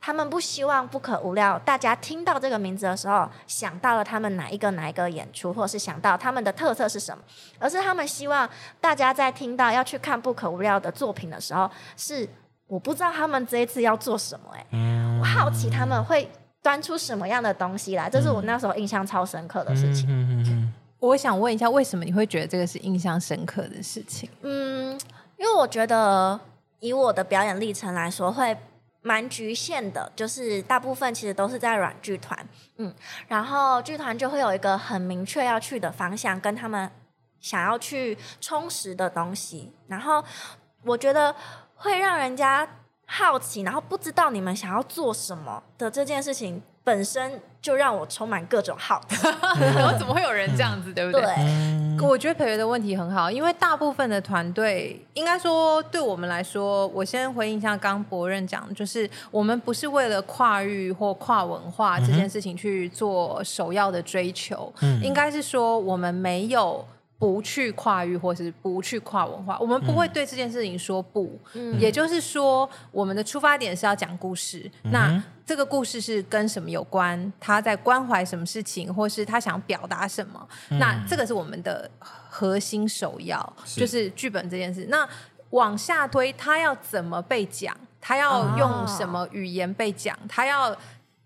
他们不希望不可无料，大家听到这个名字的时候想到了他们哪一个哪一个演出，或是想到他们的特色是什么，而是他们希望大家在听到要去看不可无料的作品的时候，是我不知道他们这一次要做什么、欸，哎、嗯，我好奇他们会端出什么样的东西来，这是我那时候印象超深刻的事情。嗯嗯我想问一下，为什么你会觉得这个是印象深刻的事情？嗯，因为我觉得以我的表演历程来说，会蛮局限的，就是大部分其实都是在软剧团，嗯，然后剧团就会有一个很明确要去的方向，跟他们想要去充实的东西，然后我觉得会让人家好奇，然后不知道你们想要做什么的这件事情。本身就让我充满各种好奇，然 后怎么会有人这样子，对不对？对，我觉得培培的问题很好，因为大部分的团队，应该说对我们来说，我先回应一下刚博任讲，就是我们不是为了跨域或跨文化这件事情去做首要的追求，嗯、应该是说我们没有。不去跨域，或是不去跨文化，我们不会对这件事情说不。嗯、也就是说，我们的出发点是要讲故事。嗯、那这个故事是跟什么有关？他在关怀什么事情，或是他想表达什么？嗯、那这个是我们的核心首要，是就是剧本这件事。那往下推，他要怎么被讲？他要用什么语言被讲？他要。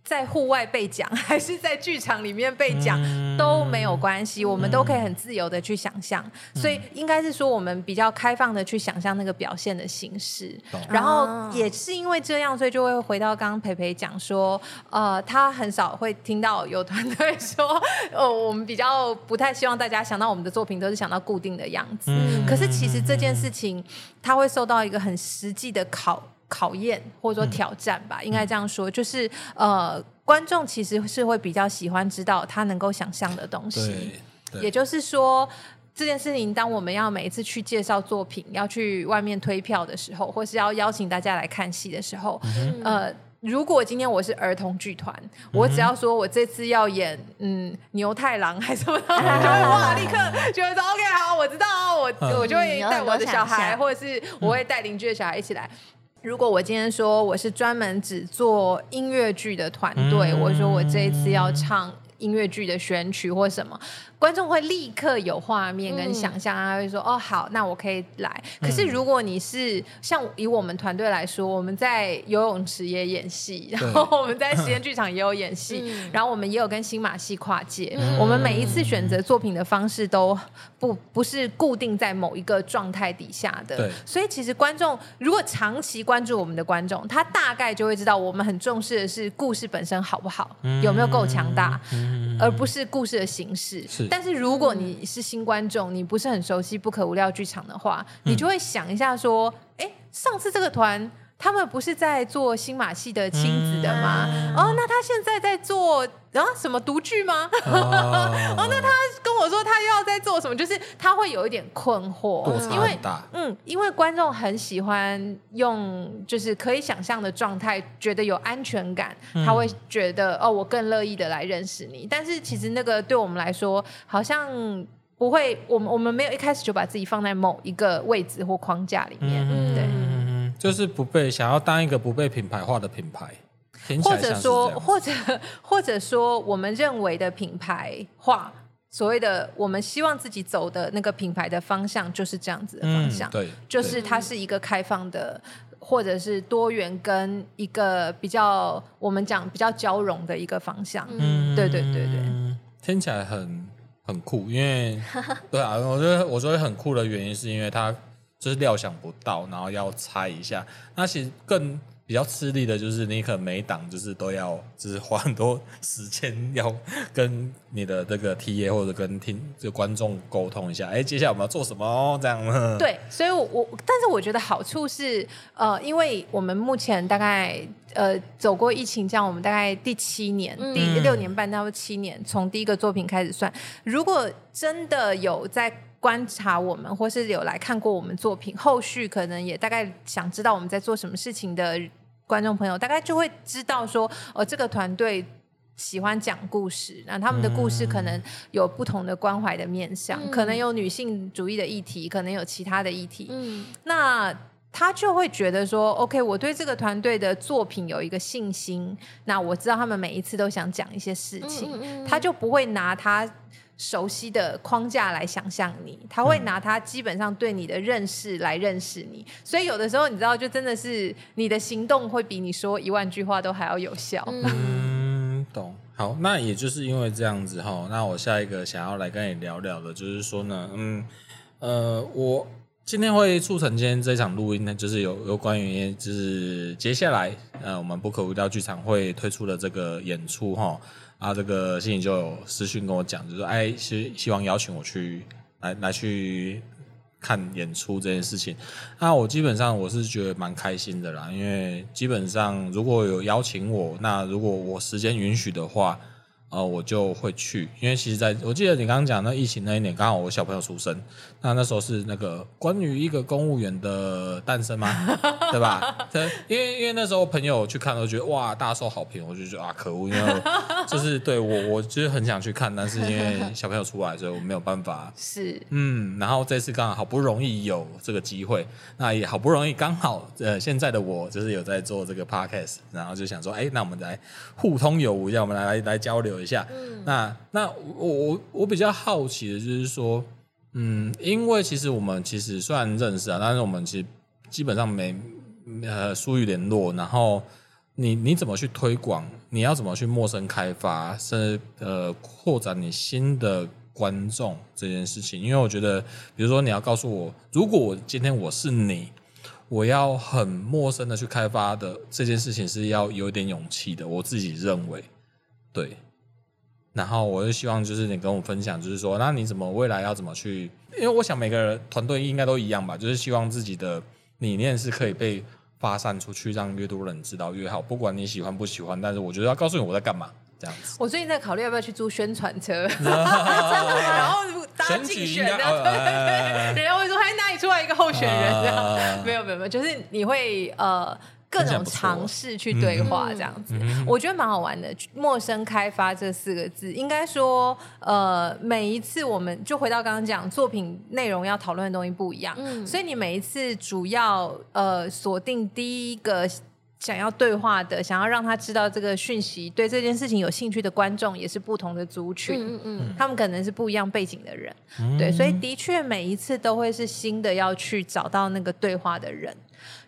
在户外被讲，还是在剧场里面被讲、嗯、都没有关系，嗯、我们都可以很自由的去想象。嗯、所以应该是说，我们比较开放的去想象那个表现的形式。懂然后也是因为这样，所以就会回到刚刚培培讲说，呃，他很少会听到有团队说，呃，我们比较不太希望大家想到我们的作品都是想到固定的样子。嗯、可是其实这件事情，他会受到一个很实际的考。考验或者说挑战吧，嗯、应该这样说，就是呃，观众其实是会比较喜欢知道他能够想象的东西。也就是说，这件事情，当我们要每一次去介绍作品，要去外面推票的时候，或是要邀请大家来看戏的时候，嗯、呃，如果今天我是儿童剧团，嗯、我只要说我这次要演嗯牛太郎还是什么，就 会哇，立刻就会说 OK 好，我知道，我、嗯、我就会带我的小孩，或者是我会带邻居的小孩一起来。如果我今天说我是专门只做音乐剧的团队，嗯、我说我这一次要唱音乐剧的选曲或什么。观众会立刻有画面跟想象，他会说：“哦，好，那我可以来。”可是如果你是像以我们团队来说，我们在游泳池也演戏，然后我们在实验剧场也有演戏，然后我们也有跟新马戏跨界。我们每一次选择作品的方式都不不是固定在某一个状态底下的。所以其实观众如果长期关注我们的观众，他大概就会知道我们很重视的是故事本身好不好，有没有够强大，而不是故事的形式。但是如果你是新观众，你不是很熟悉不可无聊剧场的话，你就会想一下说：哎，上次这个团他们不是在做新马戏的亲子的吗？嗯、哦，那他现在在做啊什么独剧吗？哦，哦，那他跟我说他又要在做什么？就是他会有一点困惑，因为嗯，因为观众很喜欢用就是可以想象的状态，觉得有安全感，他会觉得、嗯、哦，我更乐意的来认识你。但是其实那个对我们来说，好像不会，我们我们没有一开始就把自己放在某一个位置或框架里面，嗯、对。就是不被想要当一个不被品牌化的品牌，或者说，或者或者说，我们认为的品牌化，所谓的我们希望自己走的那个品牌的方向，就是这样子的方向。嗯、对，就是它是一个开放的，或者是多元跟一个比较我们讲比较交融的一个方向。嗯，对对对对，听起来很很酷，因为 对啊，我觉得我觉得很酷的原因是因为它。就是料想不到，然后要猜一下。那其实更比较吃力的就是你可能每档就是都要，就是花很多时间要跟你的这个 TA 或者跟听就观众沟通一下。哎，接下来我们要做什么哦？这样。对，所以我，我但是我觉得好处是，呃，因为我们目前大概呃走过疫情，这样我们大概第七年，嗯、第六年半到七年，从第一个作品开始算，如果真的有在。观察我们，或是有来看过我们作品，后续可能也大概想知道我们在做什么事情的观众朋友，大概就会知道说，哦，这个团队喜欢讲故事，那他们的故事可能有不同的关怀的面向，嗯、可能有女性主义的议题，可能有其他的议题。嗯，那他就会觉得说，OK，我对这个团队的作品有一个信心，那我知道他们每一次都想讲一些事情，嗯嗯嗯，他就不会拿他。熟悉的框架来想象你，他会拿他基本上对你的认识来认识你，嗯、所以有的时候你知道，就真的是你的行动会比你说一万句话都还要有效。嗯，懂。好，那也就是因为这样子哈，那我下一个想要来跟你聊聊的，就是说呢，嗯，呃，我今天会促成今天这场录音呢，就是有有关于就是接下来呃，我们不可无聊剧场会推出的这个演出哈。啊，这个心怡就有私讯跟我讲，就说哎，希希望邀请我去来来去看演出这件事情。那我基本上我是觉得蛮开心的啦，因为基本上如果有邀请我，那如果我时间允许的话。呃，我就会去，因为其实在我记得你刚刚讲那疫情那一年，刚好我小朋友出生，那那时候是那个关于一个公务员的诞生吗？对吧？对，因为因为那时候朋友去看，都觉得哇大受好评，我就觉得啊可恶，因为就是对我我就是很想去看，但是因为小朋友出来，所以我没有办法。是，嗯，然后这次刚好好不容易有这个机会，那也好不容易刚好呃现在的我就是有在做这个 podcast，然后就想说，哎，那我们来互通有无一下，我们来来来交流。一下，嗯、那那我我我比较好奇的就是说，嗯，因为其实我们其实虽然认识啊，但是我们其实基本上没呃疏于联络。然后你你怎么去推广？你要怎么去陌生开发，甚至呃扩展你新的观众这件事情？因为我觉得，比如说你要告诉我，如果我今天我是你，我要很陌生的去开发的这件事情是要有点勇气的。我自己认为，对。然后我就希望就是你跟我分享，就是说，那你怎么未来要怎么去？因为我想每个团队应该都一样吧，就是希望自己的理念是可以被发散出去，让越多人知道越好。不管你喜欢不喜欢，但是我觉得要告诉你我在干嘛，这样子。我最近在考虑要不要去租宣传车，然后大家竞选的，对对对，人家会说，哎，哪里出来一个候选人？这样没有没有没有，就是你会呃。各种尝试去对话，这样子，嗯、我觉得蛮好玩的。陌生开发这四个字，应该说，呃，每一次我们就回到刚刚讲，作品内容要讨论的东西不一样，嗯、所以你每一次主要呃锁定第一个想要对话的，想要让他知道这个讯息，对这件事情有兴趣的观众，也是不同的族群，嗯嗯，他们可能是不一样背景的人，嗯、对，所以的确每一次都会是新的，要去找到那个对话的人。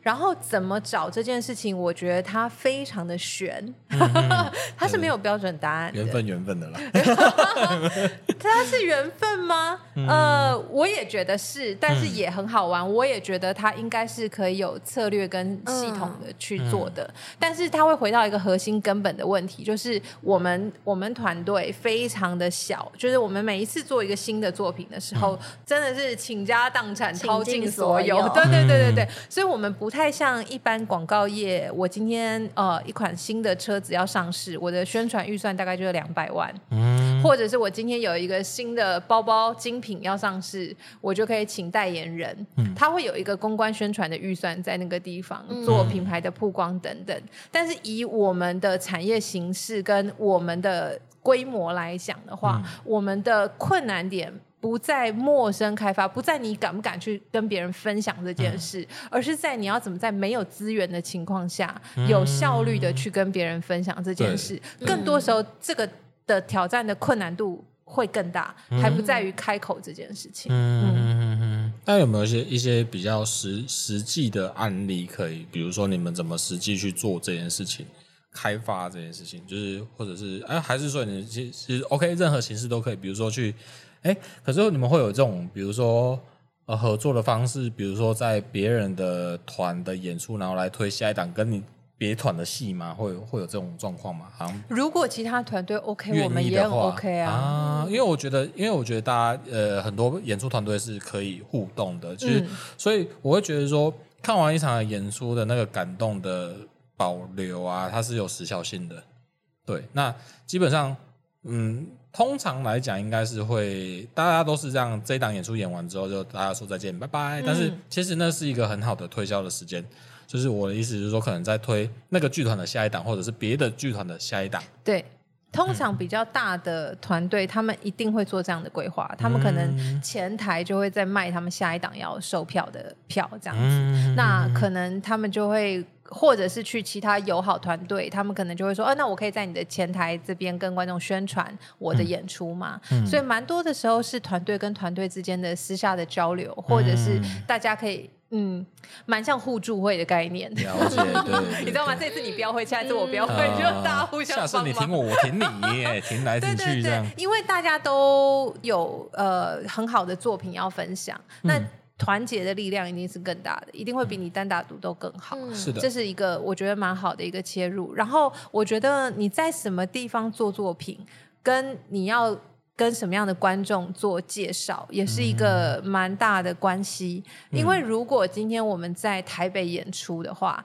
然后怎么找这件事情，我觉得它非常的悬，嗯、它是没有标准答案。缘分缘分的啦，它是缘分吗？嗯、呃，我也觉得是，但是也很好玩。嗯、我也觉得它应该是可以有策略跟系统的去做做的，嗯、但是它会回到一个核心根本的问题，就是我们我们团队非常的小，就是我们每一次做一个新的作品的时候，嗯、真的是倾家荡产，掏尽所有，对对对对对，嗯、所以我们不太像一般广告业。我今天呃一款新的车子要上市，我的宣传预算大概就是两百万，嗯，或者是我今天有一个新的包包精品要上市，我就可以请代言人，嗯，他会有一个公关宣传的预算在那个地方。做品牌的曝光等等，但是以我们的产业形式跟我们的规模来讲的话，嗯、我们的困难点不在陌生开发，不在你敢不敢去跟别人分享这件事，嗯、而是在你要怎么在没有资源的情况下，嗯、有效率的去跟别人分享这件事。更多时候，这个的挑战的困难度会更大，嗯、还不在于开口这件事情。嗯。嗯嗯那有没有一些一些比较实实际的案例可以？比如说你们怎么实际去做这件事情，开发这件事情，就是或者是哎，还是说你其实 OK，任何形式都可以。比如说去哎，可是你们会有这种，比如说呃合作的方式，比如说在别人的团的演出，然后来推下一档跟你。别团的戏吗？会会有这种状况吗？好像如果其他团队 OK，我们也 OK 啊。啊，因为我觉得，因为我觉得大家呃很多演出团队是可以互动的，就是、嗯、所以我会觉得说，看完一场演出的那个感动的保留啊，它是有时效性的。对，那基本上嗯，通常来讲应该是会大家都是这样，这一档演出演完之后就大家说再见，拜拜。嗯、但是其实那是一个很好的推销的时间。就是我的意思，就是说，可能在推那个剧团的下一档，或者是别的剧团的下一档。对，通常比较大的团队，嗯、他们一定会做这样的规划。他们可能前台就会在卖他们下一档要售票的票，这样子。嗯、那可能他们就会，或者是去其他友好团队，他们可能就会说：“哦、啊，那我可以在你的前台这边跟观众宣传我的演出嘛？”嗯、所以，蛮多的时候是团队跟团队之间的私下的交流，或者是大家可以。嗯，蛮像互助会的概念。了解，对，你知道吗？这次你标会，下次我标会，就大家互相帮忙。下次你挺我，我挺你，挺来挺去这样。因为大家都有呃很好的作品要分享，那团结的力量一定是更大的，一定会比你单打独斗更好。是的，这是一个我觉得蛮好的一个切入。然后我觉得你在什么地方做作品，跟你要。跟什么样的观众做介绍，也是一个蛮大的关系。嗯、因为如果今天我们在台北演出的话，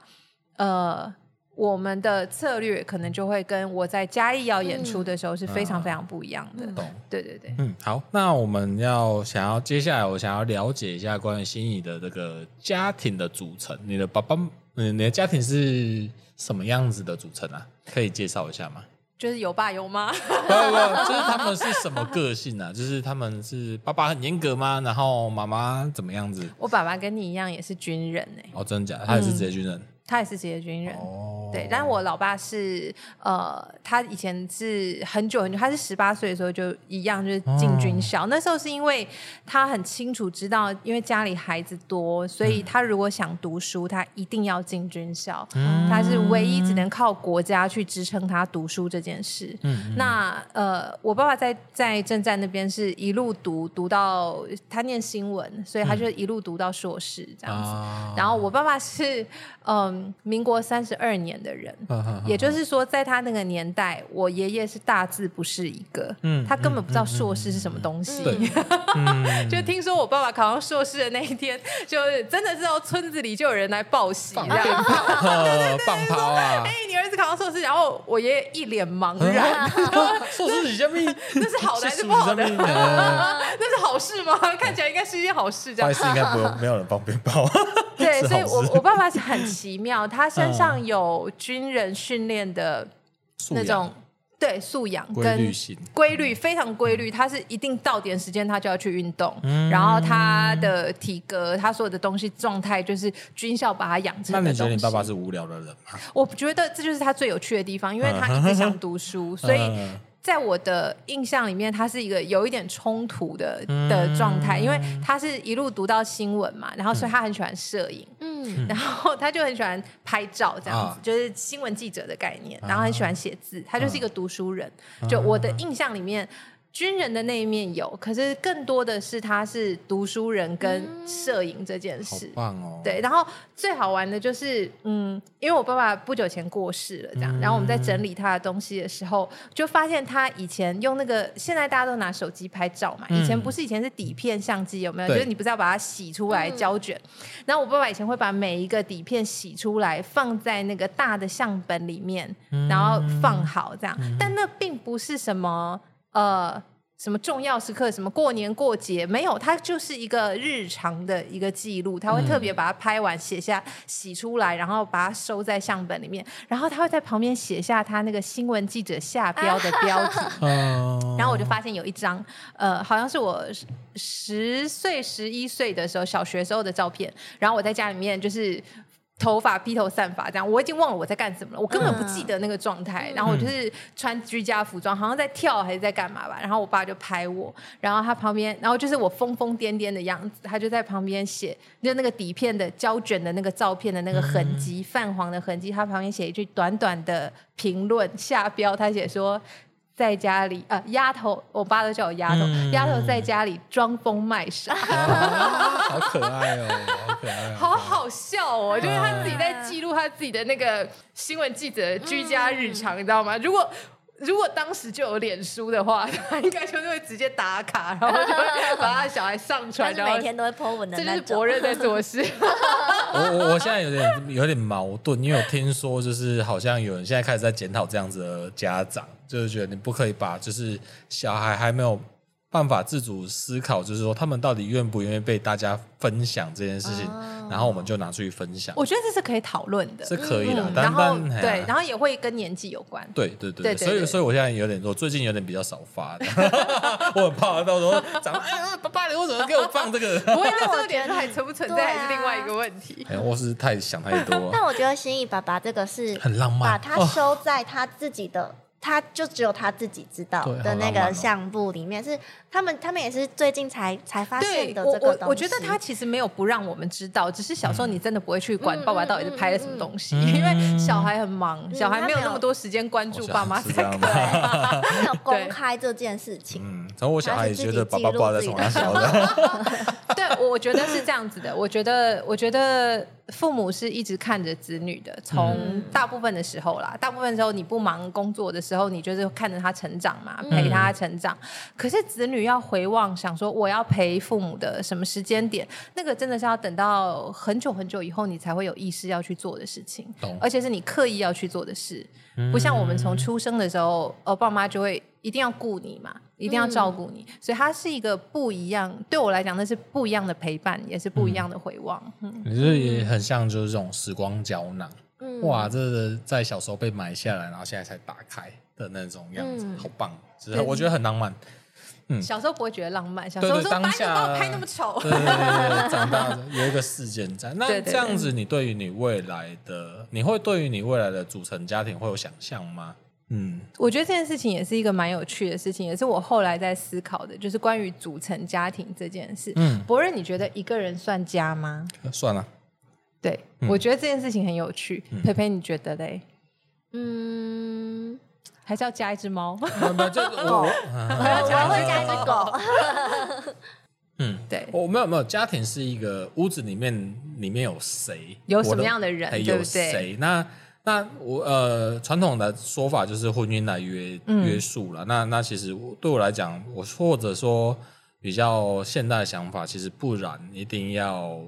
呃，我们的策略可能就会跟我在嘉义要演出的时候是非常非常不一样的。懂、嗯？对对对。嗯，好，那我们要想要接下来，我想要了解一下关于心仪的这个家庭的组成。你的爸爸，嗯，你的家庭是什么样子的组成啊？可以介绍一下吗？就是有爸有妈，不不，就是他们是什么个性啊？就是他们是爸爸很严格吗？然后妈妈怎么样子？我爸爸跟你一样也是军人哎、欸。哦，真的假的？他也是职业军人。嗯他也是职业军人，哦、对，但是我老爸是呃，他以前是很久很久，他是十八岁的时候就一样就是进军校，哦、那时候是因为他很清楚知道，因为家里孩子多，所以他如果想读书，他一定要进军校，嗯、他是唯一只能靠国家去支撑他读书这件事。嗯、那呃，我爸爸在在正在那边是一路读读到他念新闻，所以他就一路读到硕士这样子。嗯、然后我爸爸是嗯。民国三十二年的人，啊啊啊、也就是说，在他那个年代，我爷爷是大字不识一个，嗯，他根本不知道硕士是什么东西。就听说我爸爸考上硕士的那一天，就真的是到村子里就有人来报喜，这样 放炮啊！哎，你儿子考上硕士，然后我爷爷一脸茫然，硕士你下面那是好的还是不好的？那是好事吗？看起来应该是一件好事，这样。坏事应该不用，没有人帮鞭炮。对，所以我我爸爸是很奇妙，他身上有军人训练的那种对素养跟规律，非常规律。他是一定到点时间他就要去运动，然后他的体格，他所有的东西状态就是军校把他养成。那你觉得你爸爸是无聊的人吗？我觉得这就是他最有趣的地方，因为他一直想读书，所以。在我的印象里面，他是一个有一点冲突的的状态，因为他是一路读到新闻嘛，然后所以他很喜欢摄影，嗯，然后他就很喜欢拍照这样子，就是新闻记者的概念，然后很喜欢写字，他就是一个读书人。就我的印象里面，军人的那一面有，可是更多的是他是读书人跟摄影这件事。好棒哦！对，然后最好玩的就是，嗯，因为我爸爸不久前过世了，这样，然后我们在整理他的东西的时候，就发现他以前用那个，现在大家都拿手机拍照嘛，以前不是以前是底片相机，有没有？就是你不是要把它洗出来胶卷，然后我爸爸以前会把每一个底片洗出来，放在那个大的相本里面，然后放好这样，但那并不是什么。呃，什么重要时刻，什么过年过节，没有，它就是一个日常的一个记录，他会特别把它拍完，写下，洗出来，然后把它收在相本里面，然后他会在旁边写下他那个新闻记者下标的标题，然后我就发现有一张，呃，好像是我十岁、十一岁的时候，小学时候的照片，然后我在家里面就是。头发披头散发，这样我已经忘了我在干什么了，我根本不记得那个状态。嗯、然后我就是穿居家服装，好像在跳还是在干嘛吧。然后我爸就拍我，然后他旁边，然后就是我疯疯癫癫的样子，他就在旁边写，就那个底片的胶卷的那个照片的那个痕迹，嗯、泛黄的痕迹。他旁边写一句短短的评论下标，他写说。在家里啊，丫头，我爸都叫我丫头。丫、嗯、头在家里装疯卖傻，啊，好可爱哦，好可爱，好好笑哦。就是他自己在记录他自己的那个新闻记者居家日常，嗯、你知道吗？如果如果当时就有脸书的话，他应该就是会直接打卡，然后就会 把他的小孩上传，然后每天都会 po 文的。这就是博人在做事。我我我现在有点有点矛盾，因为我听说就是好像有人现在开始在检讨这样子的家长，就是觉得你不可以把就是小孩还没有。办法自主思考，就是说他们到底愿不愿意被大家分享这件事情，哦、然后我们就拿出去分享。我觉得这是可以讨论的，是可以的。嗯、然后对，然后也会跟年纪有关。对对对，对，对，对，所以所以我现在有点，我最近有点比较少发的，我很怕到时候长哎，爸爸你为什么给我放这个？不会，那这个点还存不存在还是另外一个问题。哎，我是太想太多。但我觉得心意爸爸这个是很浪漫，把它收在他自己的。他就只有他自己知道的那个相簿里面，是他们他们也是最近才才发现的这个东西。我我觉得他其实没有不让我们知道，只是小时候你真的不会去管爸爸到底是拍了什么东西，因为小孩很忙，小孩没有那么多时间关注爸妈在干嘛，他没有 公开这件事情。嗯，然后我小孩也觉得爸爸不知道在从哪小的。对，我觉得是这样子的。我觉得，我觉得。父母是一直看着子女的，从大部分的时候啦，嗯、大部分的时候你不忙工作的时候，你就是看着他成长嘛，陪他成长。嗯、可是子女要回望，想说我要陪父母的什么时间点，那个真的是要等到很久很久以后，你才会有意识要去做的事情，而且是你刻意要去做的事，嗯、不像我们从出生的时候，呃，爸妈就会。一定要顾你嘛，一定要照顾你，嗯、所以它是一个不一样。对我来讲，那是不一样的陪伴，也是不一样的回望。嗯，你这、嗯、也很像就是这种时光胶囊。嗯，哇，这是在小时候被埋下来，然后现在才打开的那种样子，嗯、好棒！就是我觉得很浪漫。嗯，小时候不会觉得浪漫，小时候说把我拍那么丑。对对对对，长大有一个事件在。那这样子，你对于你未来的，你会对于你未来的组成家庭会有想象吗？嗯，我觉得这件事情也是一个蛮有趣的事情，也是我后来在思考的，就是关于组成家庭这件事。嗯，博仁，你觉得一个人算家吗？算了。对，嗯、我觉得这件事情很有趣。嗯、佩佩，你觉得嘞？嗯，还是要加一只猫？我还会加一只狗。嗯，对，我没有没有，家庭是一个屋子里面里面有谁，有什么样的人，有谁？那那我呃，传统的说法就是婚姻来约、嗯、约束了。那那其实对我来讲，我或者说比较现代的想法，其实不然，一定要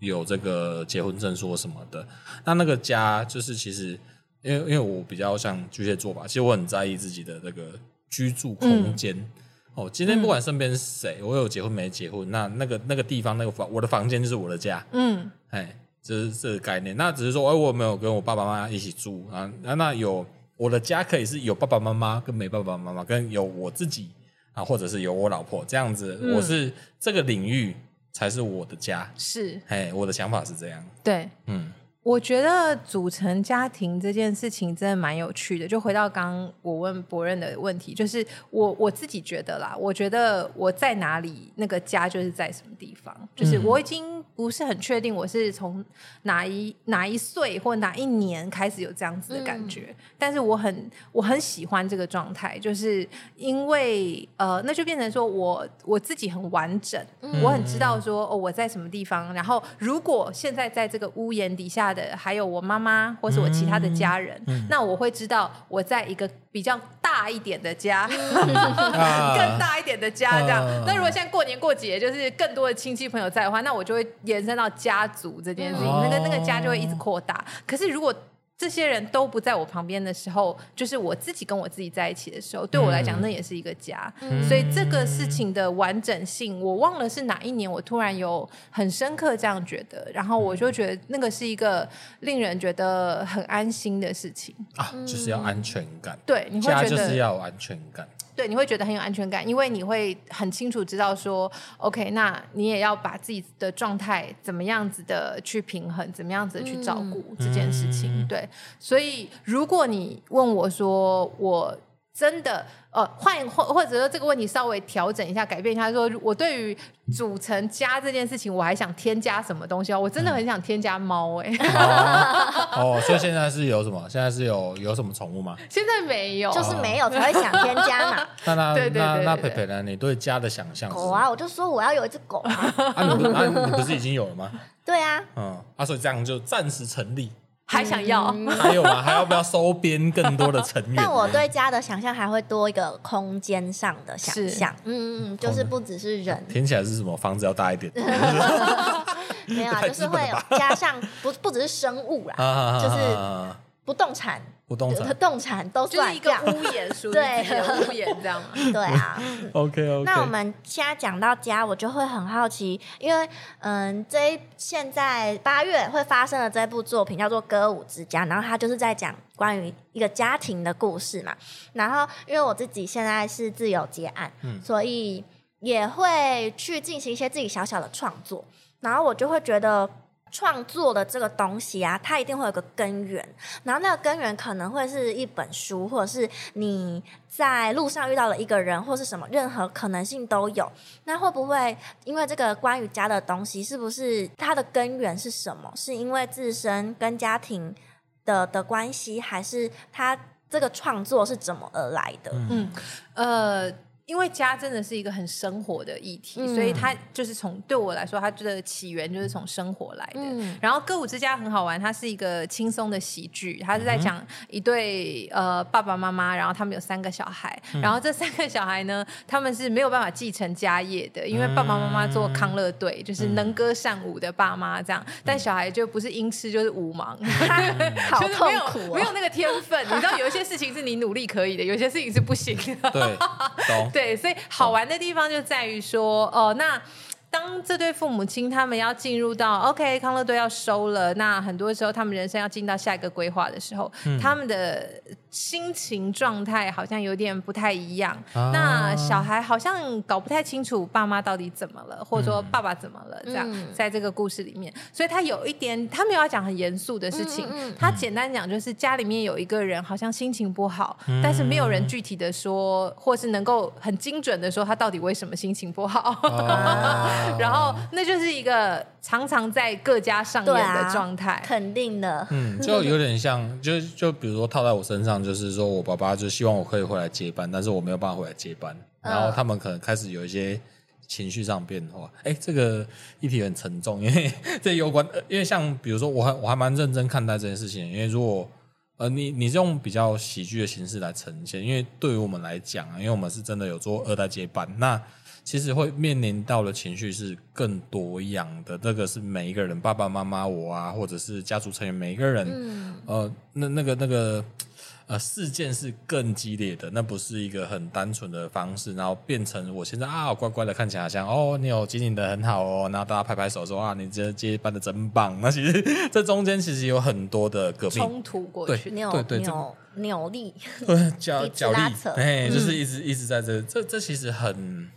有这个结婚证书什么的。那那个家就是其实，因为因为我比较像巨蟹座吧，其实我很在意自己的这个居住空间。嗯、哦，今天不管身边是谁，嗯、我有结婚没结婚，那那个那个地方那个房，我的房间就是我的家。嗯，哎。这是这个概念，那只是说，哎，我没有跟我爸爸妈妈一起住啊，那有我的家可以是有爸爸妈妈跟没爸爸妈妈，跟有我自己啊，或者是有我老婆这样子，嗯、我是这个领域才是我的家，是，哎，我的想法是这样，对，嗯。我觉得组成家庭这件事情真的蛮有趣的。就回到刚刚我问博任的问题，就是我我自己觉得啦，我觉得我在哪里，那个家就是在什么地方。就是我已经不是很确定我是从哪一哪一岁或哪一年开始有这样子的感觉，嗯、但是我很我很喜欢这个状态，就是因为呃，那就变成说我我自己很完整，嗯、我很知道说哦我在什么地方。然后如果现在在这个屋檐底下。的还有我妈妈或是我其他的家人，那我会知道我在一个比较大一点的家，更大一点的家这样。啊、那如果现在过年过节，就是更多的亲戚朋友在的话，那我就会延伸到家族这件事情，哦、那个那个家就会一直扩大。可是如果这些人都不在我旁边的时候，就是我自己跟我自己在一起的时候，对我来讲，那也是一个家。嗯、所以这个事情的完整性，我忘了是哪一年，我突然有很深刻这样觉得，然后我就觉得那个是一个令人觉得很安心的事情啊，就是要安全感。对，你会觉得家就是要有安全感。对，你会觉得很有安全感，因为你会很清楚知道说，OK，那你也要把自己的状态怎么样子的去平衡，怎么样子的去照顾这件事情。嗯、对，所以如果你问我说，我真的。呃，换或或者说这个问题稍微调整一下，改变一下，说我对于组成家这件事情，我还想添加什么东西哦？我真的很想添加猫哎、欸。哦，所以现在是有什么？现在是有有什么宠物吗？现在没有，就是没有才会想添加嘛。那那那那佩佩呢？你对家的想象？狗啊，我就说我要有一只狗啊。啊，你不啊，你不是已经有了吗？对啊。嗯，啊，所以这样就暂时成立。还想要？还有吗？还要不要收编更多的成员？但我对家的想象还会多一个空间上的想象。嗯嗯，就是不只是人。听起来是什么？房子要大一点？没有啊，就是会加上不不只是生物啦，就是不动产。不动产，动产都算一个屋檐，属于自己的屋檐，这样吗？对啊。OK OK。那我们现在讲到家，我就会很好奇，因为嗯，这现在八月会发生的这部作品叫做《歌舞之家》，然后它就是在讲关于一个家庭的故事嘛。然后因为我自己现在是自由接案，嗯，所以也会去进行一些自己小小的创作，然后我就会觉得。创作的这个东西啊，它一定会有个根源，然后那个根源可能会是一本书，或者是你在路上遇到了一个人，或是什么，任何可能性都有。那会不会因为这个关于家的东西，是不是它的根源是什么？是因为自身跟家庭的的关系，还是它这个创作是怎么而来的？嗯，呃。因为家真的是一个很生活的议题，嗯、所以它就是从对我来说，它的起源就是从生活来的。嗯、然后歌舞之家很好玩，它是一个轻松的喜剧，它是在讲一对呃爸爸妈妈，然后他们有三个小孩，嗯、然后这三个小孩呢，他们是没有办法继承家业的，因为爸爸妈妈做康乐队，就是能歌善舞的爸妈这样，但小孩就不是音痴就是舞盲，好痛苦、哦，没有那个天分。你知道有一些事情是你努力可以的，有些事情是不行的。对，懂。对，所以好玩的地方就在于说，哦，那。当这对父母亲他们要进入到 OK 康乐队要收了，那很多时候他们人生要进到下一个规划的时候，嗯、他们的心情状态好像有点不太一样。啊、那小孩好像搞不太清楚爸妈到底怎么了，或者说爸爸怎么了，嗯、这样在这个故事里面，所以他有一点他没有要讲很严肃的事情，嗯嗯嗯、他简单讲就是家里面有一个人好像心情不好，嗯、但是没有人具体的说，或是能够很精准的说他到底为什么心情不好。啊。然后，那就是一个常常在各家上演的状态，啊、肯定的。嗯，就有点像，就就比如说套在我身上，就是说我爸爸就希望我可以回来接班，但是我没有办法回来接班，然后他们可能开始有一些情绪上变化。哎，这个议题很沉重，因为 这有关，因为像比如说，我还我还蛮认真看待这件事情，因为如果呃你你是用比较喜剧的形式来呈现，因为对于我们来讲啊，因为我们是真的有做二代接班，那。其实会面临到的情绪是更多样的，这个是每一个人，爸爸妈妈我啊，或者是家族成员每一个人，嗯、呃，那那个那个呃事件是更激烈的，那不是一个很单纯的方式，然后变成我现在啊乖乖的看起来像哦，你有经营的很好哦，然后大家拍拍手说啊，你这接班的真棒，那其实这中间其实有很多的革命冲突过去，扭对对对扭扭力，对脚脚力，哎，就是一直一直在这这这其实很。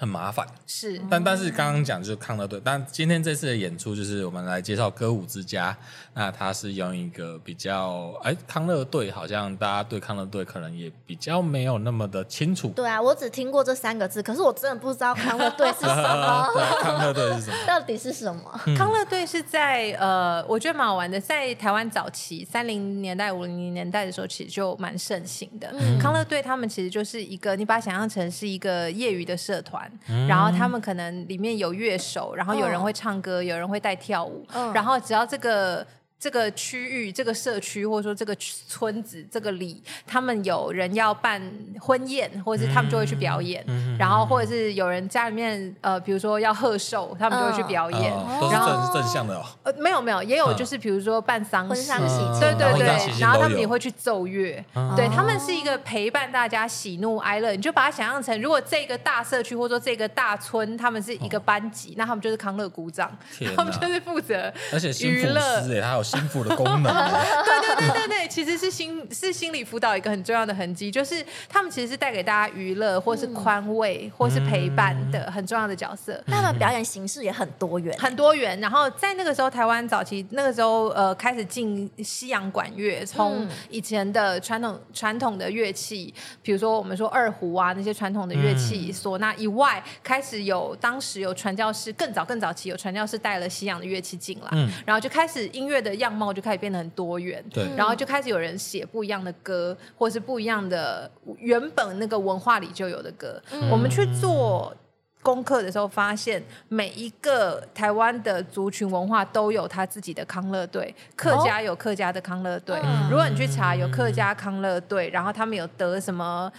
很麻烦，是，但但是刚刚讲就是康乐队，但今天这次的演出就是我们来介绍歌舞之家，那他是用一个比较，哎，康乐队好像大家对康乐队可能也比较没有那么的清楚。对啊，我只听过这三个字，可是我真的不知道康乐队是什么。对，康乐队是什么？到底是什么？嗯、康乐队是在呃，我觉得蛮好玩的，在台湾早期三零年代、五零年代的时候，其实就蛮盛行的。嗯、康乐队他们其实就是一个，你把它想象成是一个业余的社团。然后他们可能里面有乐手，然后有人会唱歌，有人会带跳舞，然后只要这个。这个区域、这个社区，或者说这个村子、这个里，他们有人要办婚宴，或者是他们就会去表演。嗯、然后或者是有人家里面呃，比如说要贺寿，他们就会去表演。都是正正向的哦。呃，没有没有，也有就是比如说办丧事，嗯、对对对。然后他们也会去奏乐，嗯、对他们是一个陪伴大家喜怒哀乐。你就把它想象成，如果这个大社区或者说这个大村，他们是一个班级，那他们就是康乐鼓掌，他们就是负责而且娱乐，还有。心腹的功能，对对对对对，其实是心是心理辅导一个很重要的痕迹，就是他们其实是带给大家娱乐，或是宽慰，嗯、或是陪伴的很重要的角色。他们表演形式也很多元，很多元。然后在那个时候，台湾早期那个时候，呃，开始进西洋管乐，从以前的传统传统的乐器，比如说我们说二胡啊那些传统的乐器，唢呐以外，开始有当时有传教士，更早更早期有传教士带了西洋的乐器进来，嗯、然后就开始音乐的。样貌就开始变得很多元，对，然后就开始有人写不一样的歌，或是不一样的原本那个文化里就有的歌。嗯、我们去做功课的时候，发现每一个台湾的族群文化都有他自己的康乐队，客家有客家的康乐队。哦、如果你去查有客家康乐队，然后他们有得什么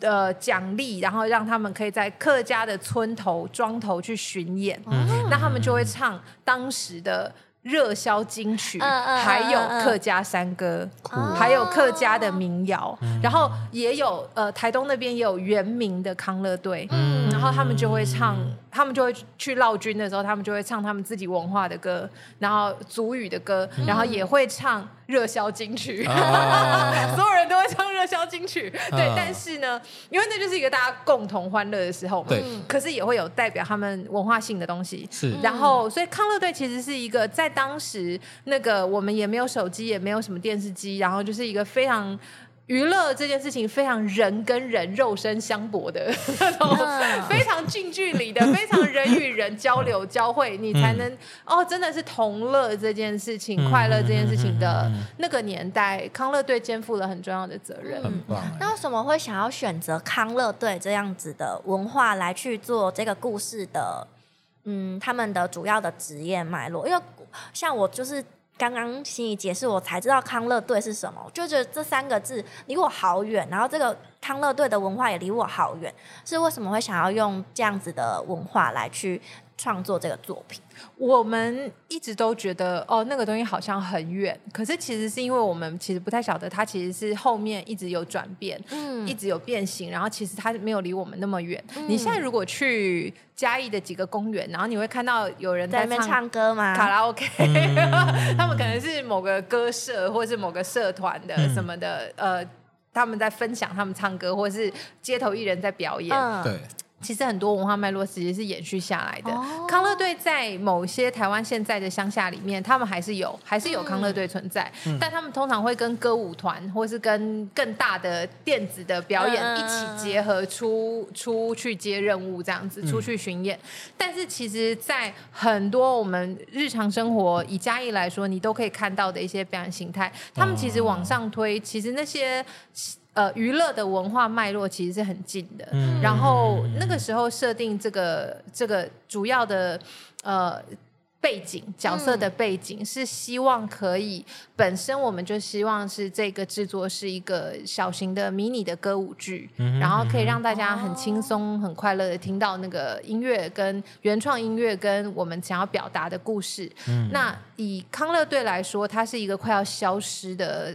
呃奖励，然后让他们可以在客家的村头庄头去巡演，嗯、那他们就会唱当时的。热销金曲，嗯嗯、还有客家山歌，嗯、还有客家的民谣，嗯、然后也有呃台东那边也有原名的康乐队，嗯、然后他们就会唱，他们就会去闹军的时候，他们就会唱他们自己文化的歌，然后族语的歌，嗯、然后也会唱。热销金曲，啊、所有人都会唱热销金曲。啊、对，但是呢，因为那就是一个大家共同欢乐的时候嘛。对。可是也会有代表他们文化性的东西。是。然后，所以康乐队其实是一个在当时那个我们也没有手机，也没有什么电视机，然后就是一个非常。娱乐这件事情非常人跟人肉身相搏的 那种，非常近距离的，非常人与人交流交汇，你才能哦，真的是同乐这件事情、快乐这件事情的那个年代，康乐队肩负了很重要的责任。很棒。那为什么会想要选择康乐队这样子的文化来去做这个故事的？嗯，他们的主要的职业脉络，因为像我就是。刚刚心怡解释，我才知道康乐队是什么，就觉得这三个字离我好远，然后这个康乐队的文化也离我好远，是为什么会想要用这样子的文化来去创作这个作品？我们一直都觉得哦，那个东西好像很远，可是其实是因为我们其实不太晓得它其实是后面一直有转变，嗯，一直有变形，然后其实它没有离我们那么远。嗯、你现在如果去嘉义的几个公园，然后你会看到有人在，那边唱歌吗？卡拉 OK，、嗯、他们可能是某个歌社或者是某个社团的什么的，嗯、呃，他们在分享他们唱歌，或者是街头艺人在表演，嗯、对。其实很多文化脉络其实是延续下来的。康乐队在某些台湾现在的乡下里面，他们还是有，还是有康乐队存在。嗯、但他们通常会跟歌舞团，或是跟更大的电子的表演一起结合出，出出去接任务这样子，出去巡演。嗯、但是其实，在很多我们日常生活以嘉义来说，你都可以看到的一些表演形态，他们其实往上推，其实那些。呃，娱乐的文化脉络其实是很近的。嗯、然后那个时候设定这个这个主要的呃背景角色的背景，嗯、是希望可以本身我们就希望是这个制作是一个小型的迷你的歌舞剧，嗯、然后可以让大家很轻松、很快乐的听到那个音乐跟原创音乐跟我们想要表达的故事。嗯、那以康乐队来说，它是一个快要消失的。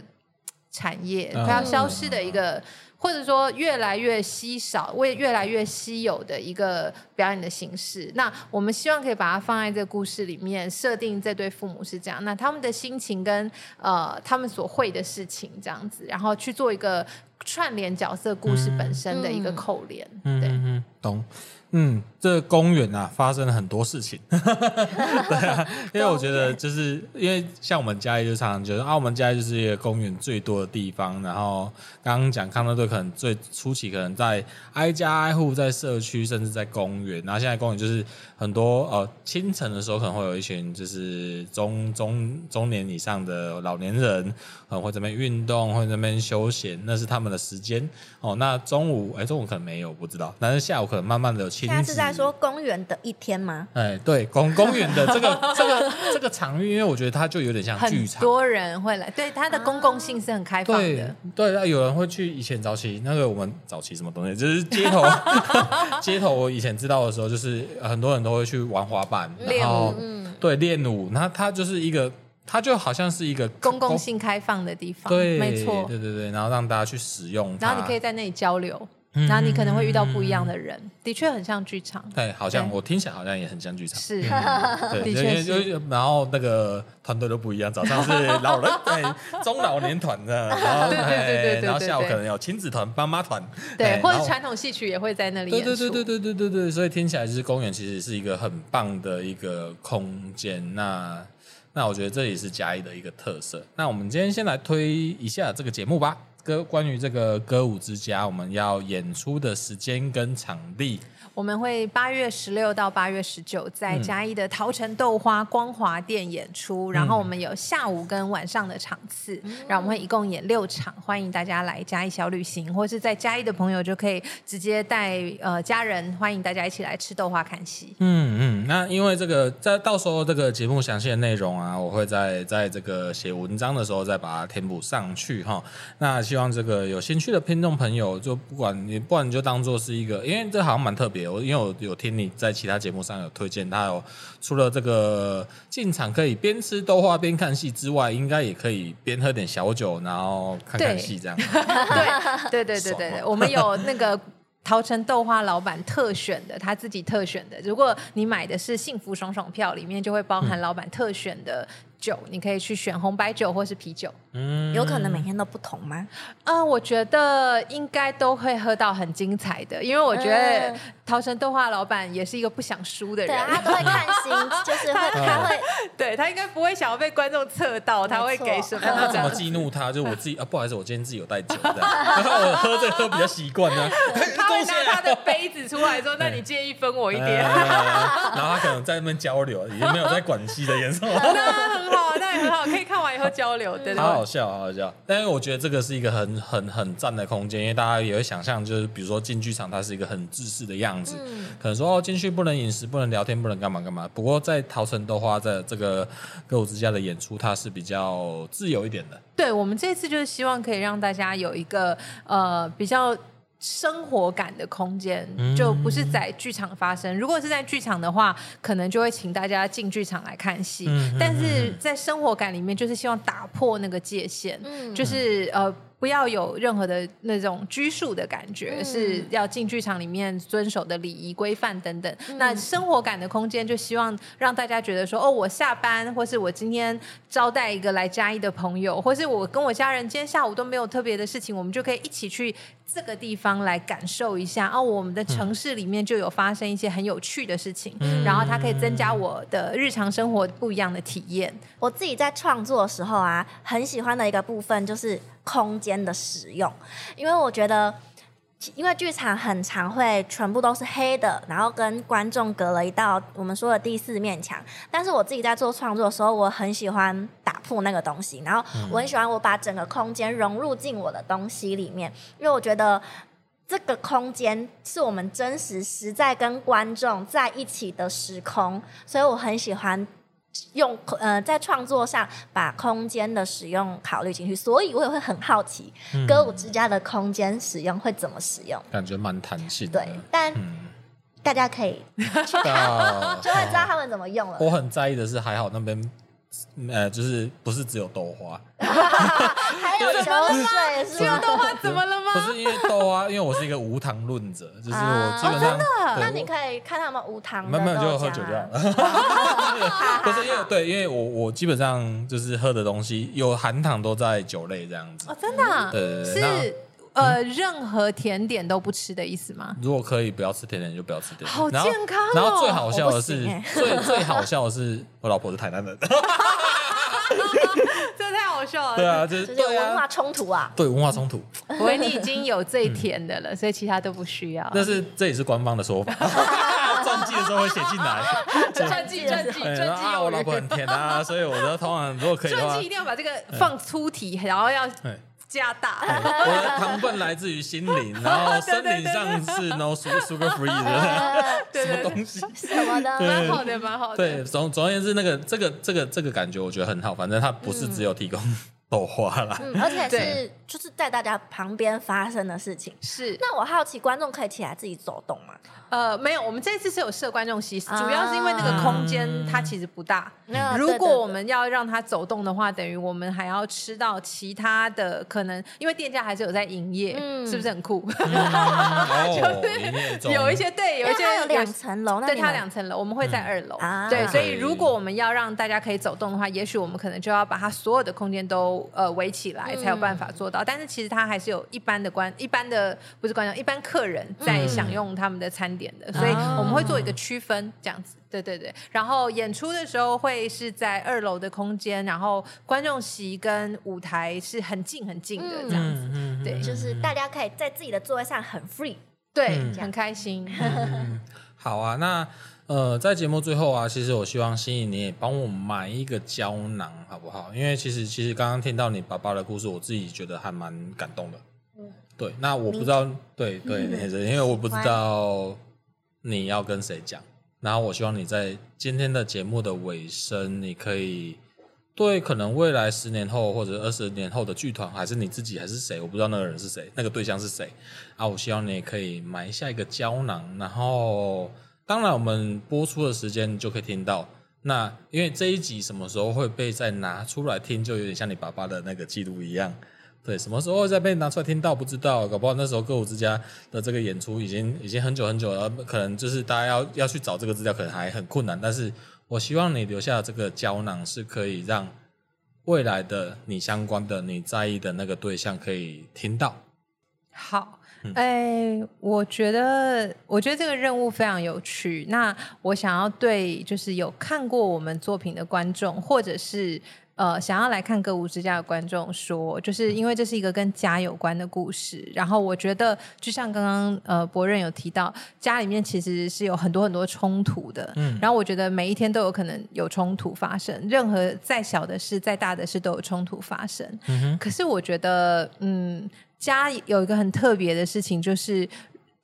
产业快要消失的一个，嗯、或者说越来越稀少、为越来越稀有的一个表演的形式。那我们希望可以把它放在这个故事里面，设定这对父母是这样，那他们的心情跟呃他们所会的事情这样子，然后去做一个串联角色故事本身的一个扣连。嗯、对，嗯，懂。嗯，这个公园啊，发生了很多事情。对啊，因为我觉得，就是因为像我们家里就常常觉得啊，我们嘉义就是一个公园最多的地方。然后刚刚讲康乐队可能最初期可能在挨家挨户，在社区，甚至在公园。然后现在公园就是很多呃，清晨的时候可能会有一群就是中中中年以上的老年人，可能会这边运动，会这边休闲，那是他们的时间哦。那中午哎，中午可能没有，不知道，但是下午可能慢慢的有。现在是在说公园的一天吗？哎，对，公公园的这个这个这个场域，因为我觉得它就有点像 剧场，很多人会来，对，它的公共性是很开放的。对，对，有人会去。以前早期那个我们早期什么东西，就是街头 街头。我以前知道的时候，就是很多人都会去玩滑板，然后对练舞。那它就是一个，它就好像是一个公共性开放的地方，对，没错，对对对，然后让大家去使用，然后你可以在那里交流。然后你可能会遇到不一样的人，的确很像剧场。对，好像我听起来好像也很像剧场。是，对，的确就。然后那个团队都不一样，早上是 老人对中老年团的，然后对对对对对，然后下午可能有亲子团、妈妈团，对，或者传统戏曲也会在那里演出。对对对对对对对，所以听起来就是公园其实是一个很棒的一个空间。那那我觉得这也是嘉义的一个特色。那我们今天先来推一下这个节目吧。歌关于这个歌舞之家，我们要演出的时间跟场地。我们会八月十六到八月十九在嘉义的桃城豆花光华店演出，嗯、然后我们有下午跟晚上的场次，嗯、然后我们会一共演六场，欢迎大家来嘉义小旅行，或是在嘉义的朋友就可以直接带呃家人，欢迎大家一起来吃豆花看戏。嗯嗯，那因为这个在到时候这个节目详细的内容啊，我会在在这个写文章的时候再把它填补上去哈。那希望这个有兴趣的听众朋友，就不管你不管你就当做是一个，因为这好像蛮特别。我因为我有听你在其他节目上有推荐，他有除了这个进场可以边吃豆花边看戏之外，应该也可以边喝点小酒，然后看看戏这样。对对对对对对，我们有那个桃城豆花老板特选的，他自己特选的。如果你买的是幸福爽爽票，里面就会包含老板特选的。酒，你可以去选红白酒或是啤酒。嗯，有可能每天都不同吗？啊、呃，我觉得应该都会喝到很精彩的，因为我觉得桃城豆花老板也是一个不想输的人，对，他都会看心，就是会 他会，对他应该不会想要被观众测到，他会给什么？他怎么激怒他？就是我自己啊，不好意思，我今天自己有带酒的，然后，我喝这喝比较习惯呢。他会拿他的杯子出来说：“那你介意分我一点？”然后他可能在那边交流，也没有在管戏的演出。好，那也很好，可以看完以后交流，对，好好笑，好好笑。但是我觉得这个是一个很很很赞的空间，因为大家也会想象，就是比如说进剧场，它是一个很制式的样子，嗯、可能说哦进去不能饮食，不能聊天，不能干嘛干嘛。不过在桃城豆花在这个歌舞之家的演出，它是比较自由一点的。对，我们这次就是希望可以让大家有一个呃比较。生活感的空间就不是在剧场发生。如果是在剧场的话，可能就会请大家进剧场来看戏。但是在生活感里面，就是希望打破那个界限，就是呃。不要有任何的那种拘束的感觉，嗯、是要进剧场里面遵守的礼仪规范等等。嗯、那生活感的空间，就希望让大家觉得说，哦，我下班，或是我今天招待一个来嘉义的朋友，或是我跟我家人今天下午都没有特别的事情，我们就可以一起去这个地方来感受一下。哦，我们的城市里面就有发生一些很有趣的事情，嗯、然后它可以增加我的日常生活不一样的体验。我自己在创作的时候啊，很喜欢的一个部分就是。空间的使用，因为我觉得，因为剧场很常会全部都是黑的，然后跟观众隔了一道我们说的第四面墙。但是我自己在做创作的时候，我很喜欢打破那个东西，然后我很喜欢我把整个空间融入进我的东西里面，因为我觉得这个空间是我们真实实在跟观众在一起的时空，所以我很喜欢。用呃，在创作上把空间的使用考虑进去，所以我也会很好奇，嗯、歌舞之家的空间使用会怎么使用？感觉蛮弹性。对，但、嗯、大家可以去看 就会知道他们怎么用了。我很在意的是，还好那边。呃，就是不是只有豆花，还有什么吗？只有豆花怎么了吗？不是因为豆花，因为我是一个无糖论者，就是我基本上，那你可以看他们无糖，慢慢就喝酒就好。不是因为对，因为我我基本上就是喝的东西有含糖都在酒类这样子。哦，真的？对对对。是呃，任何甜点都不吃的意思吗？如果可以不要吃甜点，就不要吃甜点。好健康哦！然后最好笑的是，最最好笑的是，我老婆是台南人。这太好笑了。对啊，就是文化冲突啊。对，文化冲突。我你已经有最甜的了，所以其他都不需要。但是这也是官方的说法。传记的时候会写进来。传记，传记，传记。啊，我老婆很甜啊，所以我的通常如果可以的话，传记一定要把这个放粗体，然后要。加大，我的糖分来自于心灵，然后身体上是 no sugar free 的。什么东西，什么的，蛮好的，蛮好的。对，总总而言之，那个这个这个这个感觉我觉得很好，反正它不是只有提供豆花啦，而且是就是在大家旁边发生的事情。是，那我好奇，观众可以起来自己走动吗？呃，没有，我们这次是有设观众席，主要是因为那个空间它其实不大。如果我们要让它走动的话，等于我们还要吃到其他的可能，因为店家还是有在营业，是不是很酷？就是有一些对，有一些有两层楼，对，它两层楼，我们会在二楼。对，所以如果我们要让大家可以走动的话，也许我们可能就要把它所有的空间都呃围起来，才有办法做到。但是其实它还是有一般的观，一般的不是观众，一般客人在享用他们的餐。点的，所以我们会做一个区分，这样子，对对对。然后演出的时候会是在二楼的空间，然后观众席跟舞台是很近很近的这样子，嗯、对，就是大家可以在自己的座位上很 free，对，嗯、很开心。嗯、好啊，那呃，在节目最后啊，其实我希望心怡你也帮我买一个胶囊，好不好？因为其实其实刚刚听到你爸爸的故事，我自己觉得还蛮感动的。嗯，对，那我不知道，对 对，因为我不知道。你要跟谁讲？然后我希望你在今天的节目的尾声，你可以对可能未来十年后或者二十年后的剧团，还是你自己，还是谁？我不知道那个人是谁，那个对象是谁啊？我希望你也可以埋下一个胶囊，然后当然我们播出的时间就可以听到。那因为这一集什么时候会被再拿出来听，就有点像你爸爸的那个记录一样。对，什么时候再被拿出来听到不知道，搞不好那时候歌舞之家的这个演出已经已经很久很久了，可能就是大家要要去找这个资料，可能还很困难。但是我希望你留下这个胶囊是可以让未来的你相关的你在意的那个对象可以听到。好，哎，我觉得我觉得这个任务非常有趣。那我想要对就是有看过我们作品的观众，或者是。呃，想要来看歌舞之家的观众说，就是因为这是一个跟家有关的故事。然后我觉得，就像刚刚呃博任有提到，家里面其实是有很多很多冲突的。嗯，然后我觉得每一天都有可能有冲突发生，任何再小的事、再大的事都有冲突发生。嗯哼。可是我觉得，嗯，家有一个很特别的事情，就是。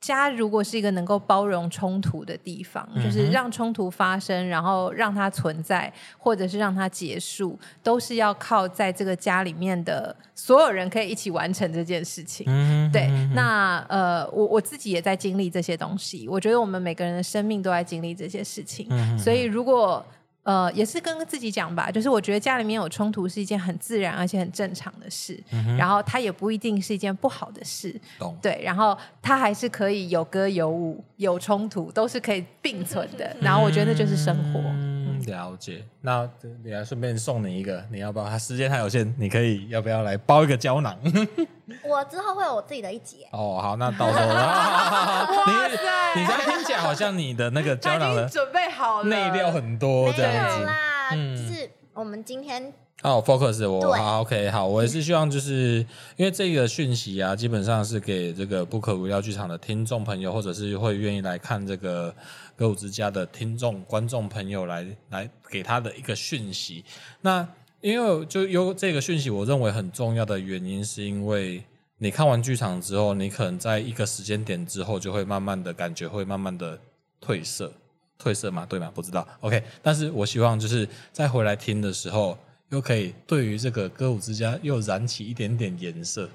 家如果是一个能够包容冲突的地方，嗯、就是让冲突发生，然后让它存在，或者是让它结束，都是要靠在这个家里面的所有人可以一起完成这件事情。对，那呃，我我自己也在经历这些东西，我觉得我们每个人的生命都在经历这些事情，嗯、所以如果。呃，也是跟自己讲吧，就是我觉得家里面有冲突是一件很自然而且很正常的事，嗯、然后它也不一定是一件不好的事，懂对，然后它还是可以有歌有舞有冲突，都是可以并存的，然后我觉得那就是生活。嗯了解，那你来顺便送你一个，你要不要？他时间还有限，你可以要不要来包一个胶囊？我之后会有我自己的一集。哦，好，那到时候 你你这样听起来好像你的那个胶囊的准备好了，内料很多这样子啦。嗯，就是我们今天。哦，focus 我好，OK，好，我也是希望就是因为这个讯息啊，基本上是给这个不可无聊剧场的听众朋友，或者是会愿意来看这个歌舞之家的听众观众朋友来来给他的一个讯息。那因为就有这个讯息，我认为很重要的原因，是因为你看完剧场之后，你可能在一个时间点之后，就会慢慢的感觉会慢慢的褪色，褪色嘛，对吗？不知道，OK。但是我希望就是再回来听的时候。又可以对于这个歌舞之家又燃起一点点颜色，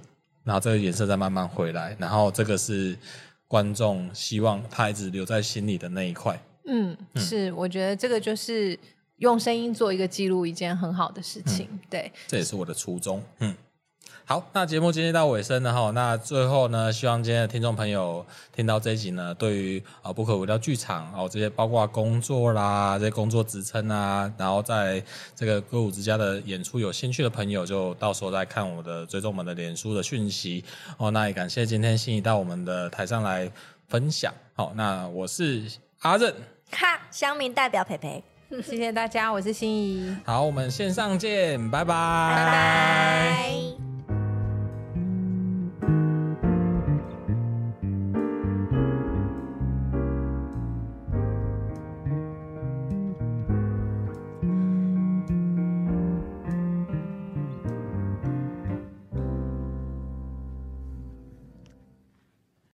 然后这个颜色再慢慢回来，然后这个是观众希望他一直留在心里的那一块。嗯，嗯是，我觉得这个就是用声音做一个记录，一件很好的事情。嗯、对，这也是我的初衷。嗯，好，那节目今天到尾声了哈。那最后呢，希望今天的听众朋友听到这一集呢，对于啊不可无聊剧场哦这些包括工作啦、这些工作职称啊，然后在这个歌舞之家的演出有兴趣的朋友，就到时候再看我的追踪我们的脸书的讯息哦。那也感谢今天心怡到我们的台上来分享。好，那我是阿任，哈，乡民代表培培，谢谢大家，我是心怡。好，我们线上见，拜拜，拜拜。